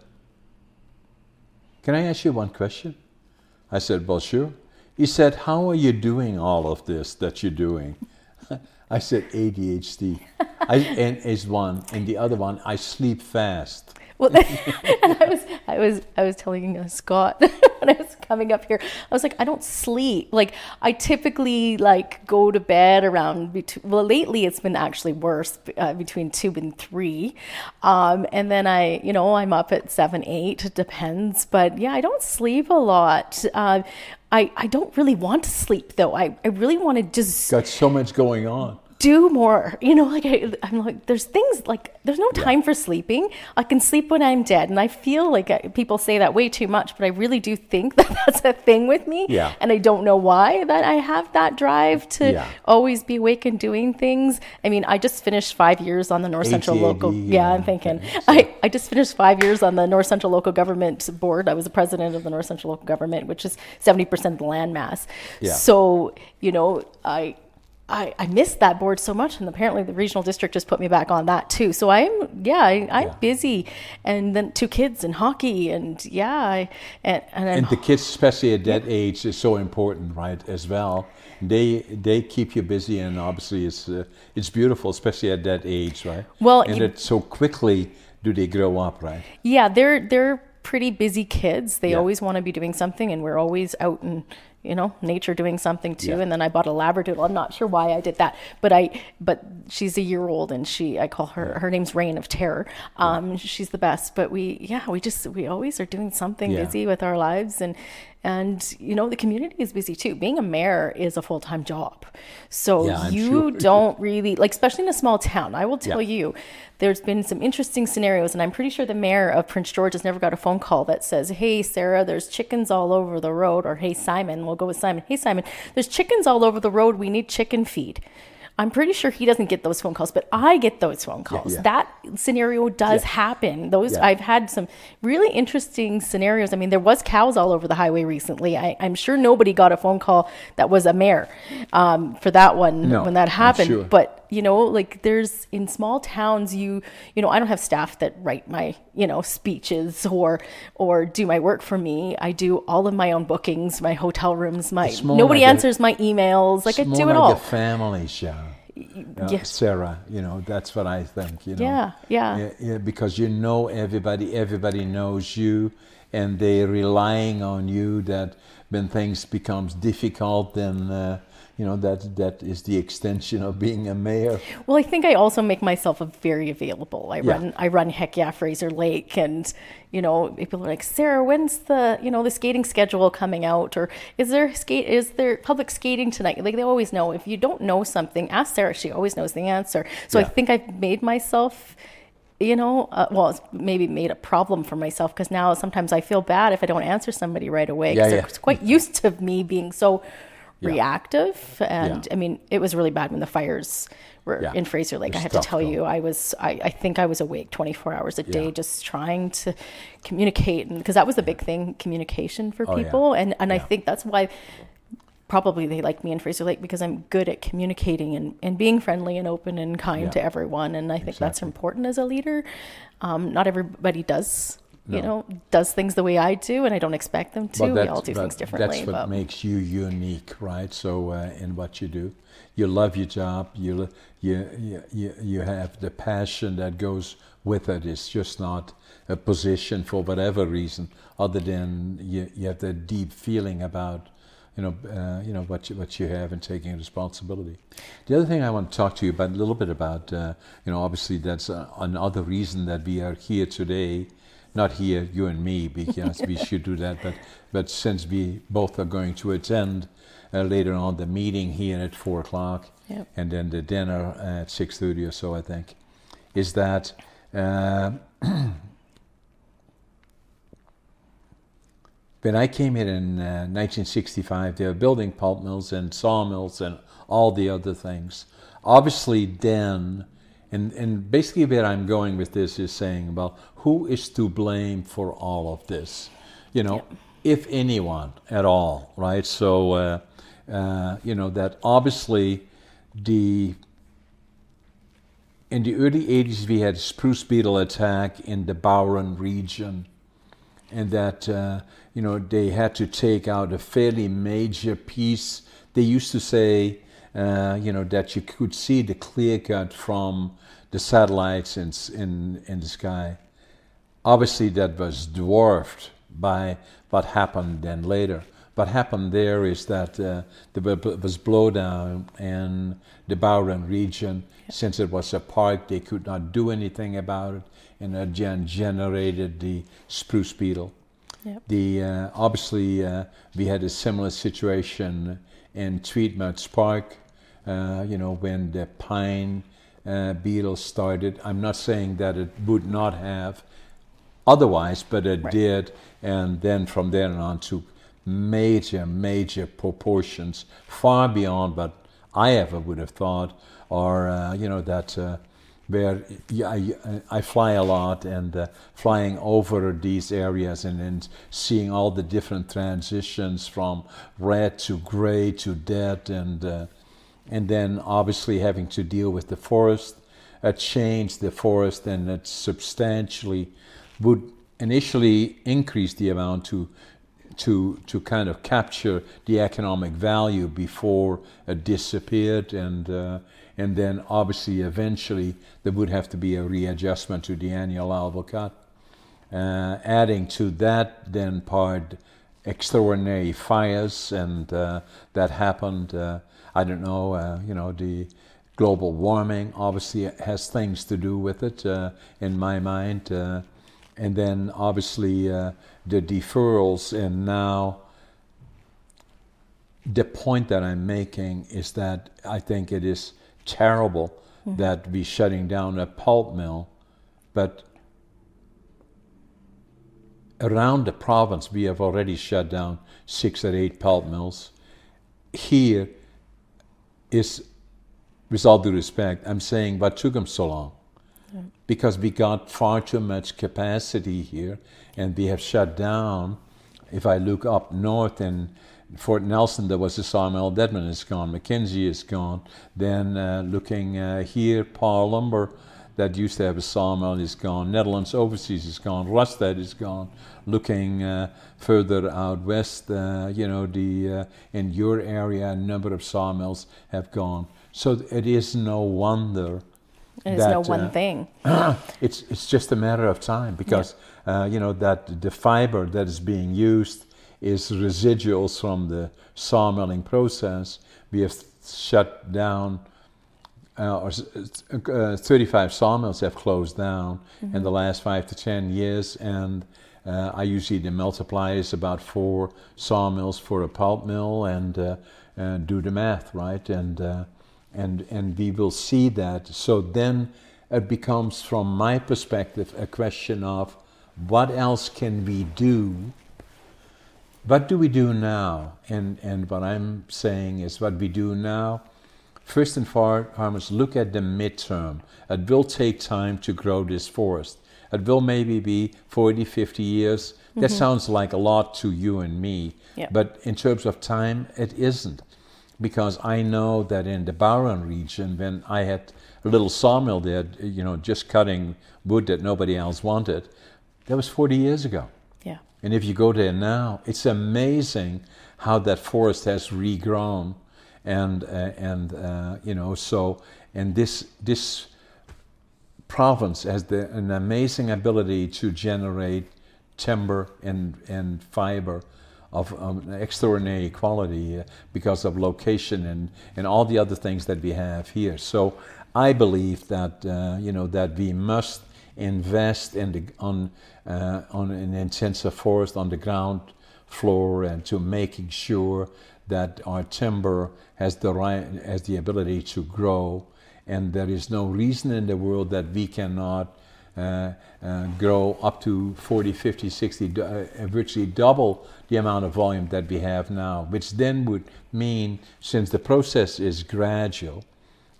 Can I ask you one question? I said, Well, sure. He said, How are you doing all of this that you're doing? I said, ADHD. I, and is one. And the other one, I sleep fast. Well, and I was, I was, I was telling uh, Scott when I was coming up here. I was like, I don't sleep. Like I typically like go to bed around between. Well, lately it's been actually worse uh, between two and three, um, and then I, you know, I'm up at seven, eight. It depends, but yeah, I don't sleep a lot. Uh, I, I don't really want to sleep though. I, I really want to just got so much going on do more. You know, like I, am like, there's things like there's no time yeah. for sleeping. I can sleep when I'm dead, and I feel like I, people say that way too much, but I really do think that that's a thing with me. Yeah. And I don't know why that I have that drive to yeah. always be awake and doing things. I mean, I just finished five years on the North Central Local. Yeah, yeah I'm thinking. So. I, I just finished five years on the North Central Local Government Board. I was the president of the North Central Local Government, which is 70% of the land mass. Yeah. So you know, I I, I missed that board so much, and apparently the regional district just put me back on that too. So I'm, yeah, I, am yeah. busy, and then two kids and hockey, and yeah, I, and and, and the kids, especially at that age, is so important, right? As well, they they keep you busy, and obviously it's uh, it's beautiful, especially at that age, right? Well, and you, it so quickly do they grow up, right? Yeah, they're they're pretty busy kids. They yeah. always want to be doing something, and we're always out and you know nature doing something too yeah. and then i bought a labradoodle i'm not sure why i did that but i but she's a year old and she i call her her name's reign of terror um, yeah. she's the best but we yeah we just we always are doing something busy with our lives and and you know the community is busy too being a mayor is a full-time job so you sure. don't really like especially in a small town i will tell you there's been some interesting scenarios, and I'm pretty sure the mayor of Prince George has never got a phone call that says, Hey, Sarah, there's chickens all over the road, or Hey, Simon, we'll go with Simon. Hey, Simon, there's chickens all over the road. We need chicken feed. I'm pretty sure he doesn't get those phone calls, but I get those phone calls. Yeah, yeah. That scenario does yeah. happen. Those I've had some really interesting scenarios. I mean, there was cows all over the highway recently. I, am sure nobody got a phone call that was a mayor um, for that one no, when that happened. Sure. But you know, like there's in small towns, you you know, I don't have staff that write my you know speeches or or do my work for me. I do all of my own bookings, my hotel rooms. My nobody like answers a, my emails. Like I do it like all. A family show uh, yes. Sarah. You know, that's what I think. You know, yeah, yeah. yeah, yeah because you know everybody, everybody knows you, and they're relying on you. That when things becomes difficult, then uh, you know that that is the extension of being a mayor. Well, I think I also make myself very available. I yeah. run I run Heck Yeah Fraser Lake, and you know people are like Sarah, when's the you know the skating schedule coming out, or is there skate is there public skating tonight? Like they always know. If you don't know something, ask Sarah. She always knows the answer. So yeah. I think I've made myself you know, uh, well, it's maybe made a problem for myself because now sometimes I feel bad if I don't answer somebody right away because yeah, yeah. they're quite used to me being so yeah. reactive. And yeah. I mean, it was really bad when the fires were yeah. in Fraser Lake. I have to tell though. you, I was, I, I, think I was awake 24 hours a day just trying to communicate. because that was the big thing, communication for oh, people. And, and I think that's why probably they like me in Fraser Lake because I'm good at communicating and, and being friendly and open and kind to everyone. And I think exactly. that's important as a leader. Um, not everybody does no. you know, does things the way I do, and I don't expect them to. We all do things differently. That's what but. makes you unique, right? So uh, in what you do, you love your job. You you you you have the passion that goes with it. It's just not a position for whatever reason, other than you you have the deep feeling about you know, uh, you know what you, what you have and taking responsibility. The other thing I want to talk to you about a little bit about, uh, you know, obviously that's uh, another reason that we are here today not here, you and me, because we should do that, but, but since we both are going to attend uh, later on the meeting here at 4 o'clock yep. and then the dinner at 6.30 or so, I think, is that uh, when I came here in uh, 1965, they were building pulp mills and sawmills and all the other things. Obviously, then and, and basically, where I'm going with this is saying, well, who is to blame for all of this? You know, yep. if anyone at all, right? So, uh, uh, you know, that obviously the in the early 80s we had spruce beetle attack in the Bowron region, and that uh, you know they had to take out a fairly major piece. They used to say uh, you know, that you could see the clear cut from the satellites in, in, in the sky. Obviously, that was dwarfed by what happened then later. What happened there is that uh, there was blowdown in the Bowron region. Since it was a park, they could not do anything about it, and gen- generated the spruce beetle. Yep. The uh, obviously uh, we had a similar situation in Tweedsmuir Park. Uh, you know when the pine uh, beetle started. I'm not saying that it would not have otherwise, but it Right. did, and then from there on to major, major proportions, far beyond what I ever would have thought, or uh, you know that. Uh, where I, I fly a lot and uh, flying over these areas and then seeing all the different transitions from red to gray to dead and uh, and then obviously having to deal with the forest, uh, change the forest and it substantially would initially increase the amount to to to kind of capture the economic value before it disappeared and uh, and then obviously eventually there would have to be a readjustment to the annual allowable cut. Uh, adding to that then part extraordinary fires and uh, that happened uh, I don't know uh, you know the global warming obviously has things to do with it uh, in my mind and then obviously uh, the deferrals and now the point that I'm making is that I think it is terrible that we're shutting down a pulp mill, but around the province we have already shut down six or eight pulp mills. Here is, with all due respect, I'm saying what took them so long because we got far too much capacity here and we have shut down. If I look up north in Fort Nelson, there was a sawmill. Dedman is gone. Mackenzie is gone. Then uh, looking uh, here, Paul Lumber, that used to have a sawmill, is gone. Netherlands Overseas is gone. Rustad is gone. Looking uh, further out west, uh, you know, the uh, in your area, a number of sawmills have gone. So it is no wonder It's no one uh, thing. it's it's just a matter of time because uh, you know that the fiber that is being used is residuals from the sawmilling process. We have shut down. Uh, or, uh, 35 sawmills have closed down in the last five to ten years, and uh, I usually the multiply is about four sawmills for a pulp mill, and uh, uh, do the math, right? And uh, and and we will see that. So then it becomes, from my perspective, a question of what else can we do what do we do now? And, and what I'm saying is what we do now, first and foremost, look at the midterm. It will take time to grow this forest. It will maybe be 40, 50 years. That mm-hmm. sounds like a lot to you and me. Yeah. But in terms of time, it isn't. Because I know that in the Bowron region, when I had a little sawmill there, you know, just cutting wood that nobody else wanted, that was 40 years ago. Yeah. And if you go there now, it's amazing how that forest has regrown, and uh, and uh, you know so and this this province has the, an amazing ability to generate timber and and fiber of um, extraordinary quality uh, because of location and and all the other things that we have here. So I believe that uh, you know that we must invest in the on uh, on an intensive forest on the ground floor and to making sure that our timber has the right has the ability to grow and there is no reason in the world that we cannot uh, uh, grow up to 40, 50, 60, uh, virtually double the amount of volume that we have now, which then would mean, since the process is gradual,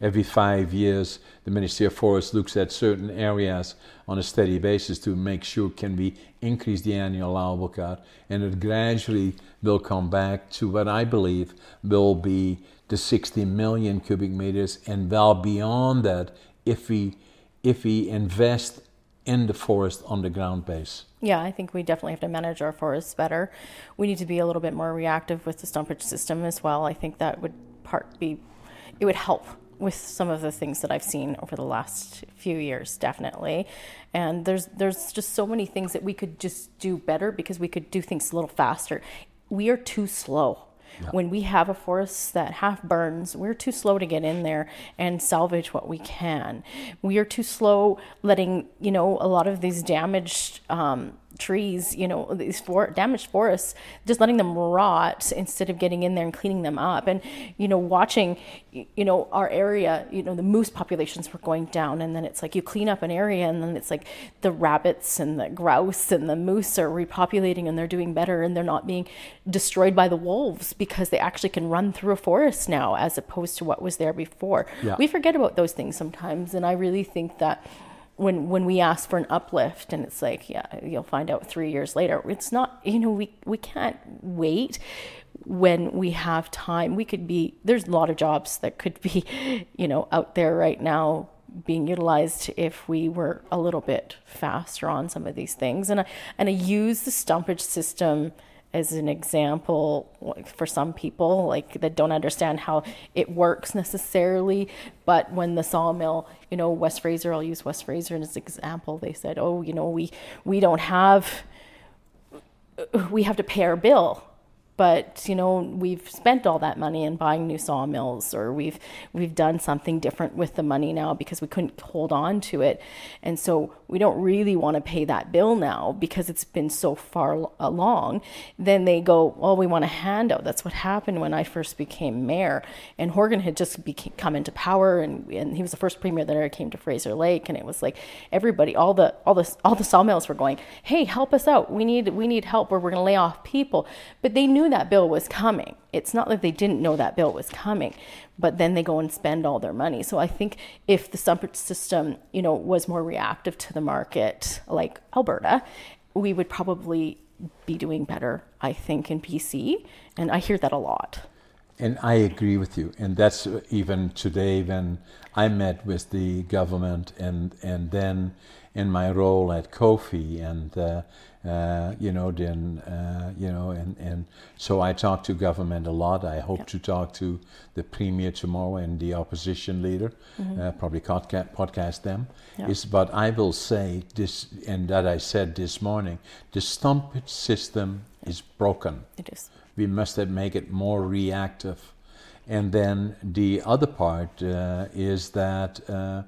every five years the Ministry of Forests looks at certain areas on a steady basis to make sure can we increase the annual allowable cut, and it gradually will come back to what I believe will be the 60 million cubic meters, and well beyond that if we if we invest in the forest on the ground base. Yeah, I think we definitely have to manage our forests better. We need to be a little bit more reactive with the stumpage system as well. I think that would part be, it would help with some of the things that I've seen over the last few years, definitely. And there's there's just so many things that we could just do better because we could do things a little faster. We are too slow. When we have a forest that half burns, we're too slow to get in there and salvage what we can. We are too slow letting, you know, a lot of these damaged um, trees, you know, these for, damaged forests, just letting them rot instead of getting in there and cleaning them up. And, you know, watching, you know, our area, you know, the moose populations were going down. And then it's like you clean up an area and then it's like the rabbits and the grouse and the moose are repopulating and they're doing better and they're not being destroyed by the wolves because they actually can run through a forest now as opposed to what was there before. Yeah. We forget about those things sometimes. And I really think that when when we ask for an uplift and it's like yeah you'll find out three years later it's not you know we we can't wait when we have time. We could be there's a lot of jobs that could be you know out there right now being utilized if we were a little bit faster on some of these things. And I, and I use the stumpage system as an example for some people like that don't understand how it works necessarily but when the sawmill you know west fraser i'll use west fraser as an example they said oh you know we we don't have we have to pay our bill but you know we've spent all that money in buying new sawmills or we've we've done something different with the money now because we couldn't hold on to it. And so we don't really want to pay that bill now because it's been so far along uh, then they go well we want a handout. That's what happened when i first became mayor. And horgan had just became, come into power and, and he was the first premier that ever came to fraser lake. And it was like everybody all the all the all the sawmills were going hey help us out. We need we need help or we're going to lay off people. But they knew that bill was coming. It's not that they didn't know that bill was coming, but then they go and spend all their money. So I think if the stumpage system, you know, was more reactive to the market, like Alberta, we would probably be doing better. I think in BC, and I hear that a lot. And I agree with you. And that's even today when I met with the government and, and then in my role at COFI and uh, uh, you know, then, uh, you know, and, and so I talk to government a lot. I hope to talk to the premier tomorrow and the opposition leader, mm-hmm. uh, probably podcast, podcast them. Is, but I will say this, and that I said this morning, the stumpage system is broken. It is. We must make it more reactive. And then the other part uh, is that, uh,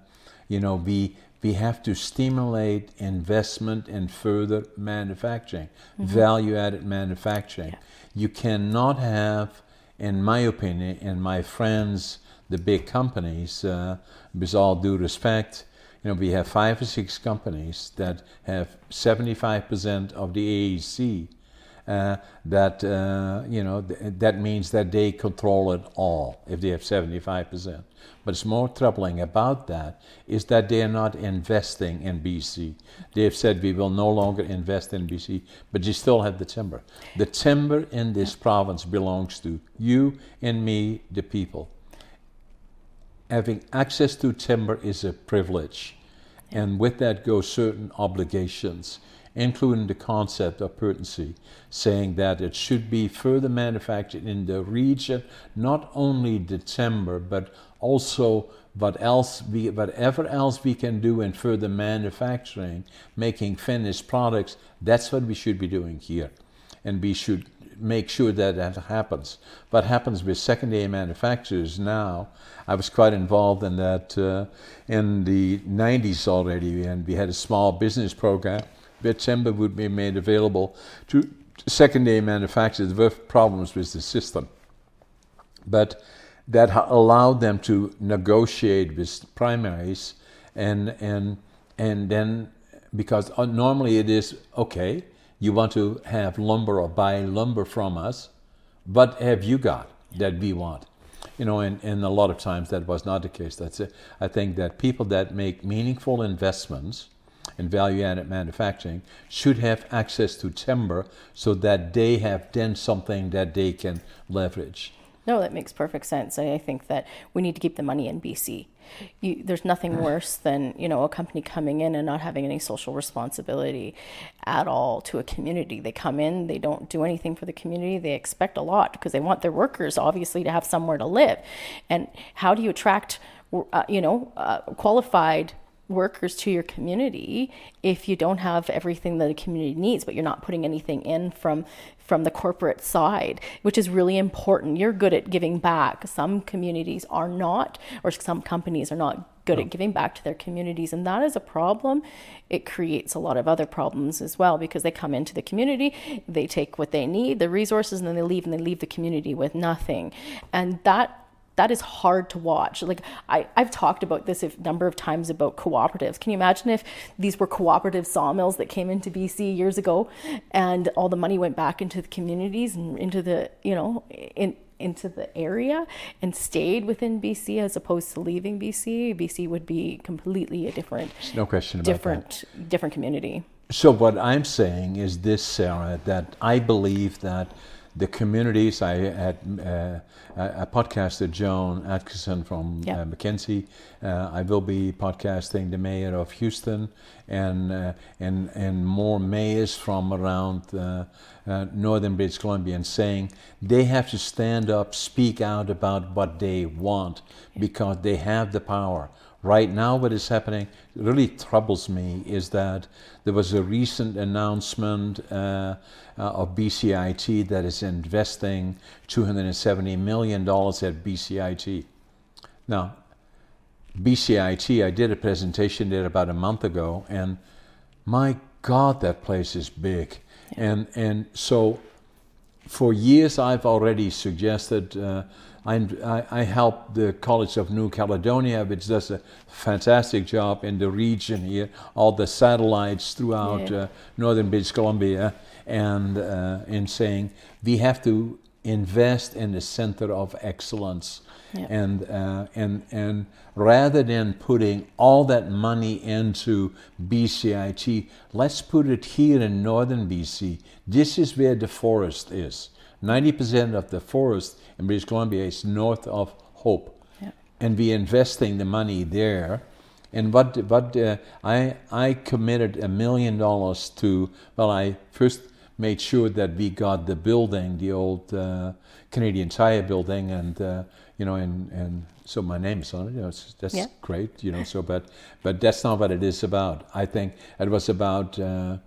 you know, we we have to stimulate investment in further manufacturing, mm-hmm. value added manufacturing. Yeah. You cannot have, in my opinion, and my friends, the big companies, uh, with all due respect, you know, we have five or six companies that have 75% of the AAC that uh, you know th- that means that they control it all if they have 75%. But it's more troubling about that is that they are not investing in BC. They have said we will no longer invest in BC, but you still have the timber. The timber in this province belongs to you and me, the people. Having access to timber is a privilege, and with that go certain obligations including the concept of appurtenancy, saying that it should be further manufactured in the region, not only the timber, but also what else we, whatever else we can do in further manufacturing, making finished products, that's what we should be doing here. And we should make sure that that happens. What happens with secondary manufacturers now, I was quite involved in that uh, in the 90s already, and we had a small business program timber would be made available to secondary manufacturers with problems with the system. But that allowed them to negotiate with primaries and and and then because uh, normally it is okay you want to have lumber or buy lumber from us but have you got that we want you know and, and a lot of times that was not the case that's it i think that people that make meaningful investments and value added manufacturing should have access to timber so that they have then something that they can leverage. No, that makes perfect sense. I think that we need to keep the money in BC. You, there's nothing worse than you know a company coming in and not having any social responsibility at all to a community. They come in, they don't do anything for the community. They expect a lot because they want their workers obviously to have somewhere to live. And how do you attract uh, you know, uh, qualified workers to your community if you don't have everything that a community needs but you're not putting anything in from from the corporate side which is really important. You're good at giving back. Some communities are not or some companies are not good at giving back to their communities and that is a problem. It creates a lot of other problems as well because they come into the community they take what they need the resources and then they leave and they leave the community with nothing. And that that is hard to watch. Like I, I've talked about this a number of times about cooperatives. Can you imagine if these were cooperative sawmills that came into BC years ago, and all the money went back into the communities and into the you know in into the area and stayed within BC as opposed to leaving BC, BC would be completely a different, There's no question about different, that. different community. So what I'm saying is this, Sarah, that I believe that the communities. I had uh, I podcasted Joan Atkinson from Yeah. uh, Mackenzie. Uh, I will be podcasting the mayor of Houston and uh, and and more mayors from around uh, uh, northern British Columbia and saying they have to stand up, speak out about what they want because they have the power. Right now, what is happening really troubles me is that there was a recent announcement uh, uh, of BCIT that is investing $270 million at BCIT. Now, BCIT, I did a presentation there about a month ago, and my God, that place is big. And, and so for years I've already suggested. Uh, I, I, I help the College of New Caledonia, which does a fantastic job in the region here, all the satellites throughout Yeah. uh, northern British Columbia, and uh, in saying we have to invest in the center of excellence. Yeah. And, uh, and, and rather than putting all that money into BCIT, let's put it here in northern BC. This is where the forest is. 90% of the forest in British Columbia is north of Hope. Yeah. And we're investing the money there. And what, what uh, I, I committed a million dollars to, well, I first made sure that we got the building, the old uh, Canadian Tire building, and, uh, you know, and, and so my name is on it. You know, it's, that's Yeah. great, you know, so, but, but that's not what it is about. I think it was about uh,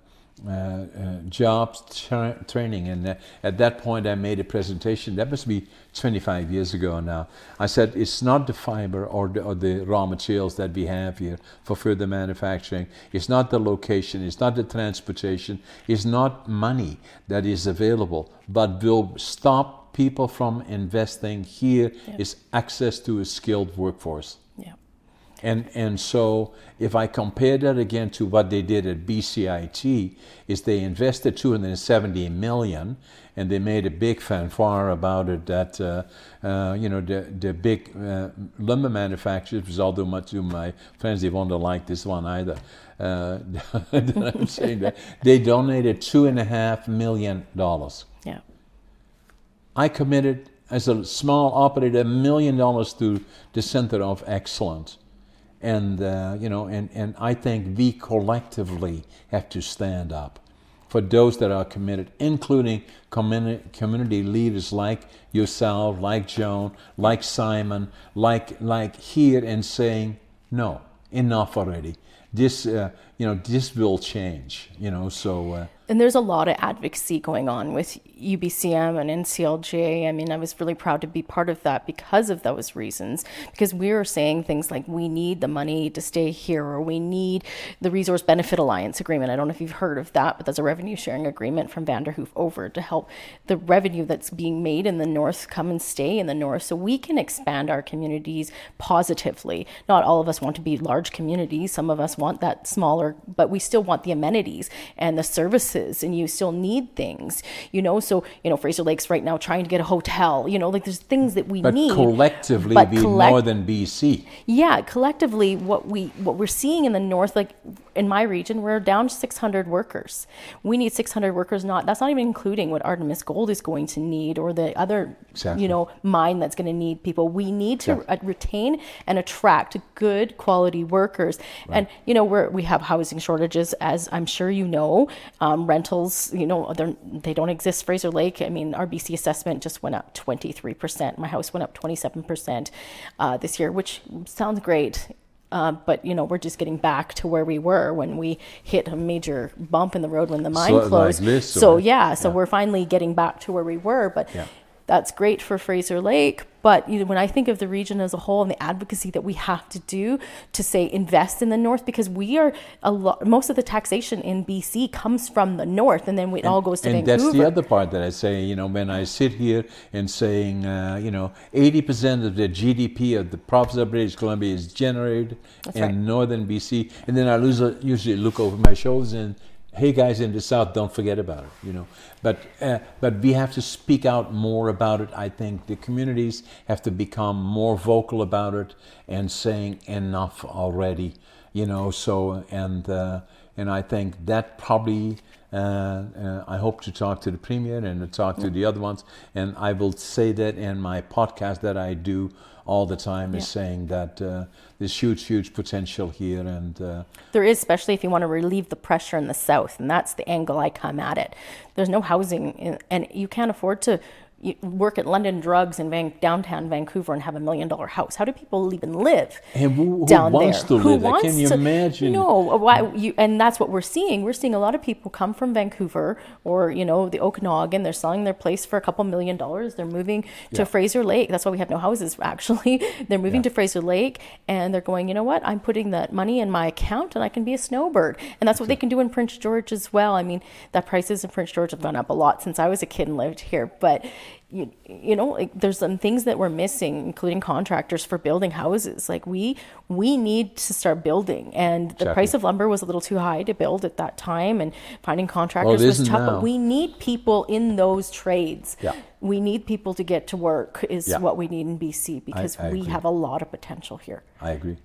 uh, uh, jobs tra- training. And uh, at that point, I made a presentation. That must be 25 years ago now. I said, it's not the fiber or the, or the raw materials that we have here for further manufacturing. It's not the location. It's not the transportation. It's not money that is available, but will stop people from investing here is access to a skilled workforce. And, and so if I compare that again to what they did at BCIT, is they invested 270 million and they made a big fanfare about it that, uh, uh, you know, the, the big uh, lumber manufacturers, because although much of my friends, they won't like this one either, uh, that I'm saying that, they donated two and a half million dollars. Yeah. I committed as a small operator a million dollars to the Center of Excellence. And, uh, you know, and, and I think we collectively have to stand up for those that are committed, including communi- community leaders like yourself, like Joan, like Simon, like, like here and saying, no, enough already. This, uh, you know, this will change, you know, so... Uh, and there's a lot of advocacy going on with UBCM and NCLGA. I mean, I was really proud to be part of that because of those reasons. Because we were saying things like, we need the money to stay here, or we need the Resource Benefit Alliance agreement. I don't know if you've heard of that, but that's a revenue sharing agreement from Vanderhoof over to help the revenue that's being made in the North come and stay in the North so we can expand our communities positively. Not all of us want to be large communities, some of us want that smaller, but we still want the amenities and the services and you still need things you know? So you know fraser lake's right now trying to get a hotel you know? Like there's things that we but need. collectively, But we collect- more than BC. yeah collectively what we what we're seeing in the north like in my region we're down 600 workers we need 600 workers not that's not even including what artemis gold is going to need or the other Exactly. you know mine that's going to need people we need to Yeah. retain and attract good quality workers and you know we're we have housing shortages as i'm sure you know um, rentals, you know, they don't exist. Fraser Lake, I mean, our BC assessment just went up 23%. My house went up 27% uh, this year, which sounds great. Uh, but you know we're just getting back to where we were when we hit a major bump in the road when the mine So, like closed. this, so yeah, so yeah. we're finally getting back to where we were. But Yeah. that's great for Fraser Lake. But you know, when I think of the region as a whole and the advocacy that we have to do to say invest in the north, because we are a lot, most of the taxation in BC comes from the north, and then it all goes to and Vancouver. that's the other part that I say, you know, when I sit here and saying, uh, you know, 80% of the GDP of the province of British Columbia is generated That's in right. northern BC, and then I usually look over my shoulders and, hey guys in the south, don't forget about it, you know. But uh, but we have to speak out more about it. I think the communities have to become more vocal about it and saying enough already, you know. So and uh, and I think that probably. Uh, uh, I hope to talk to the premier and to talk to the other ones, and I will say that in my podcast that I do all the time is saying that uh, there's huge, huge potential here, and uh, There is, especially if you want to relieve the pressure in the south, and that's the angle I come at it. There's no housing, in, and you can't afford to work at London Drugs in Van, downtown Vancouver and have a million dollar house. How do people even live And who- who down wants there? to who live wants Can you to? imagine? No, why you? And that's what we're seeing. We're seeing a lot of people come from Vancouver or you know the Okanagan. They're selling their place for a couple million dollars. They're moving to Yeah. Fraser Lake. That's why we have no houses. Actually, they're moving Yeah. to Fraser Lake and they're going. You know what? I'm putting that money in my account and I can be a snowbird. And that's what they can do in Prince George as well. I mean, the prices in Prince George have gone up a lot since I was a kid and lived here, but. You, you know like there's some things that we're missing including contractors for building houses like we we need to start building and the Exactly. price of lumber was a little too high to build at that time and finding contractors it was tough now. but we need people in those trades Yeah. we need people to get to work is Yeah. what we need in BC because I we agree. have a lot of potential here I agree.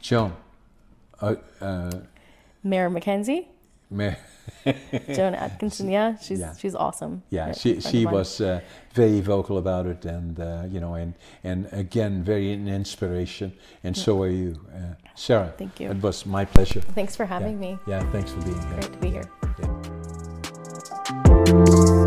Joan, uh, uh, Mayor Mackenzie Mayor, Joan Atkinson, yeah, she's yeah. she's awesome. Yeah, she she was uh, very vocal about it, and uh, you know, and and again, very an inspiration. And so are you, uh, Sarah. Thank you. It was my pleasure. Thanks for having yeah. me. Yeah, thanks for being here. Great to be here. Yeah.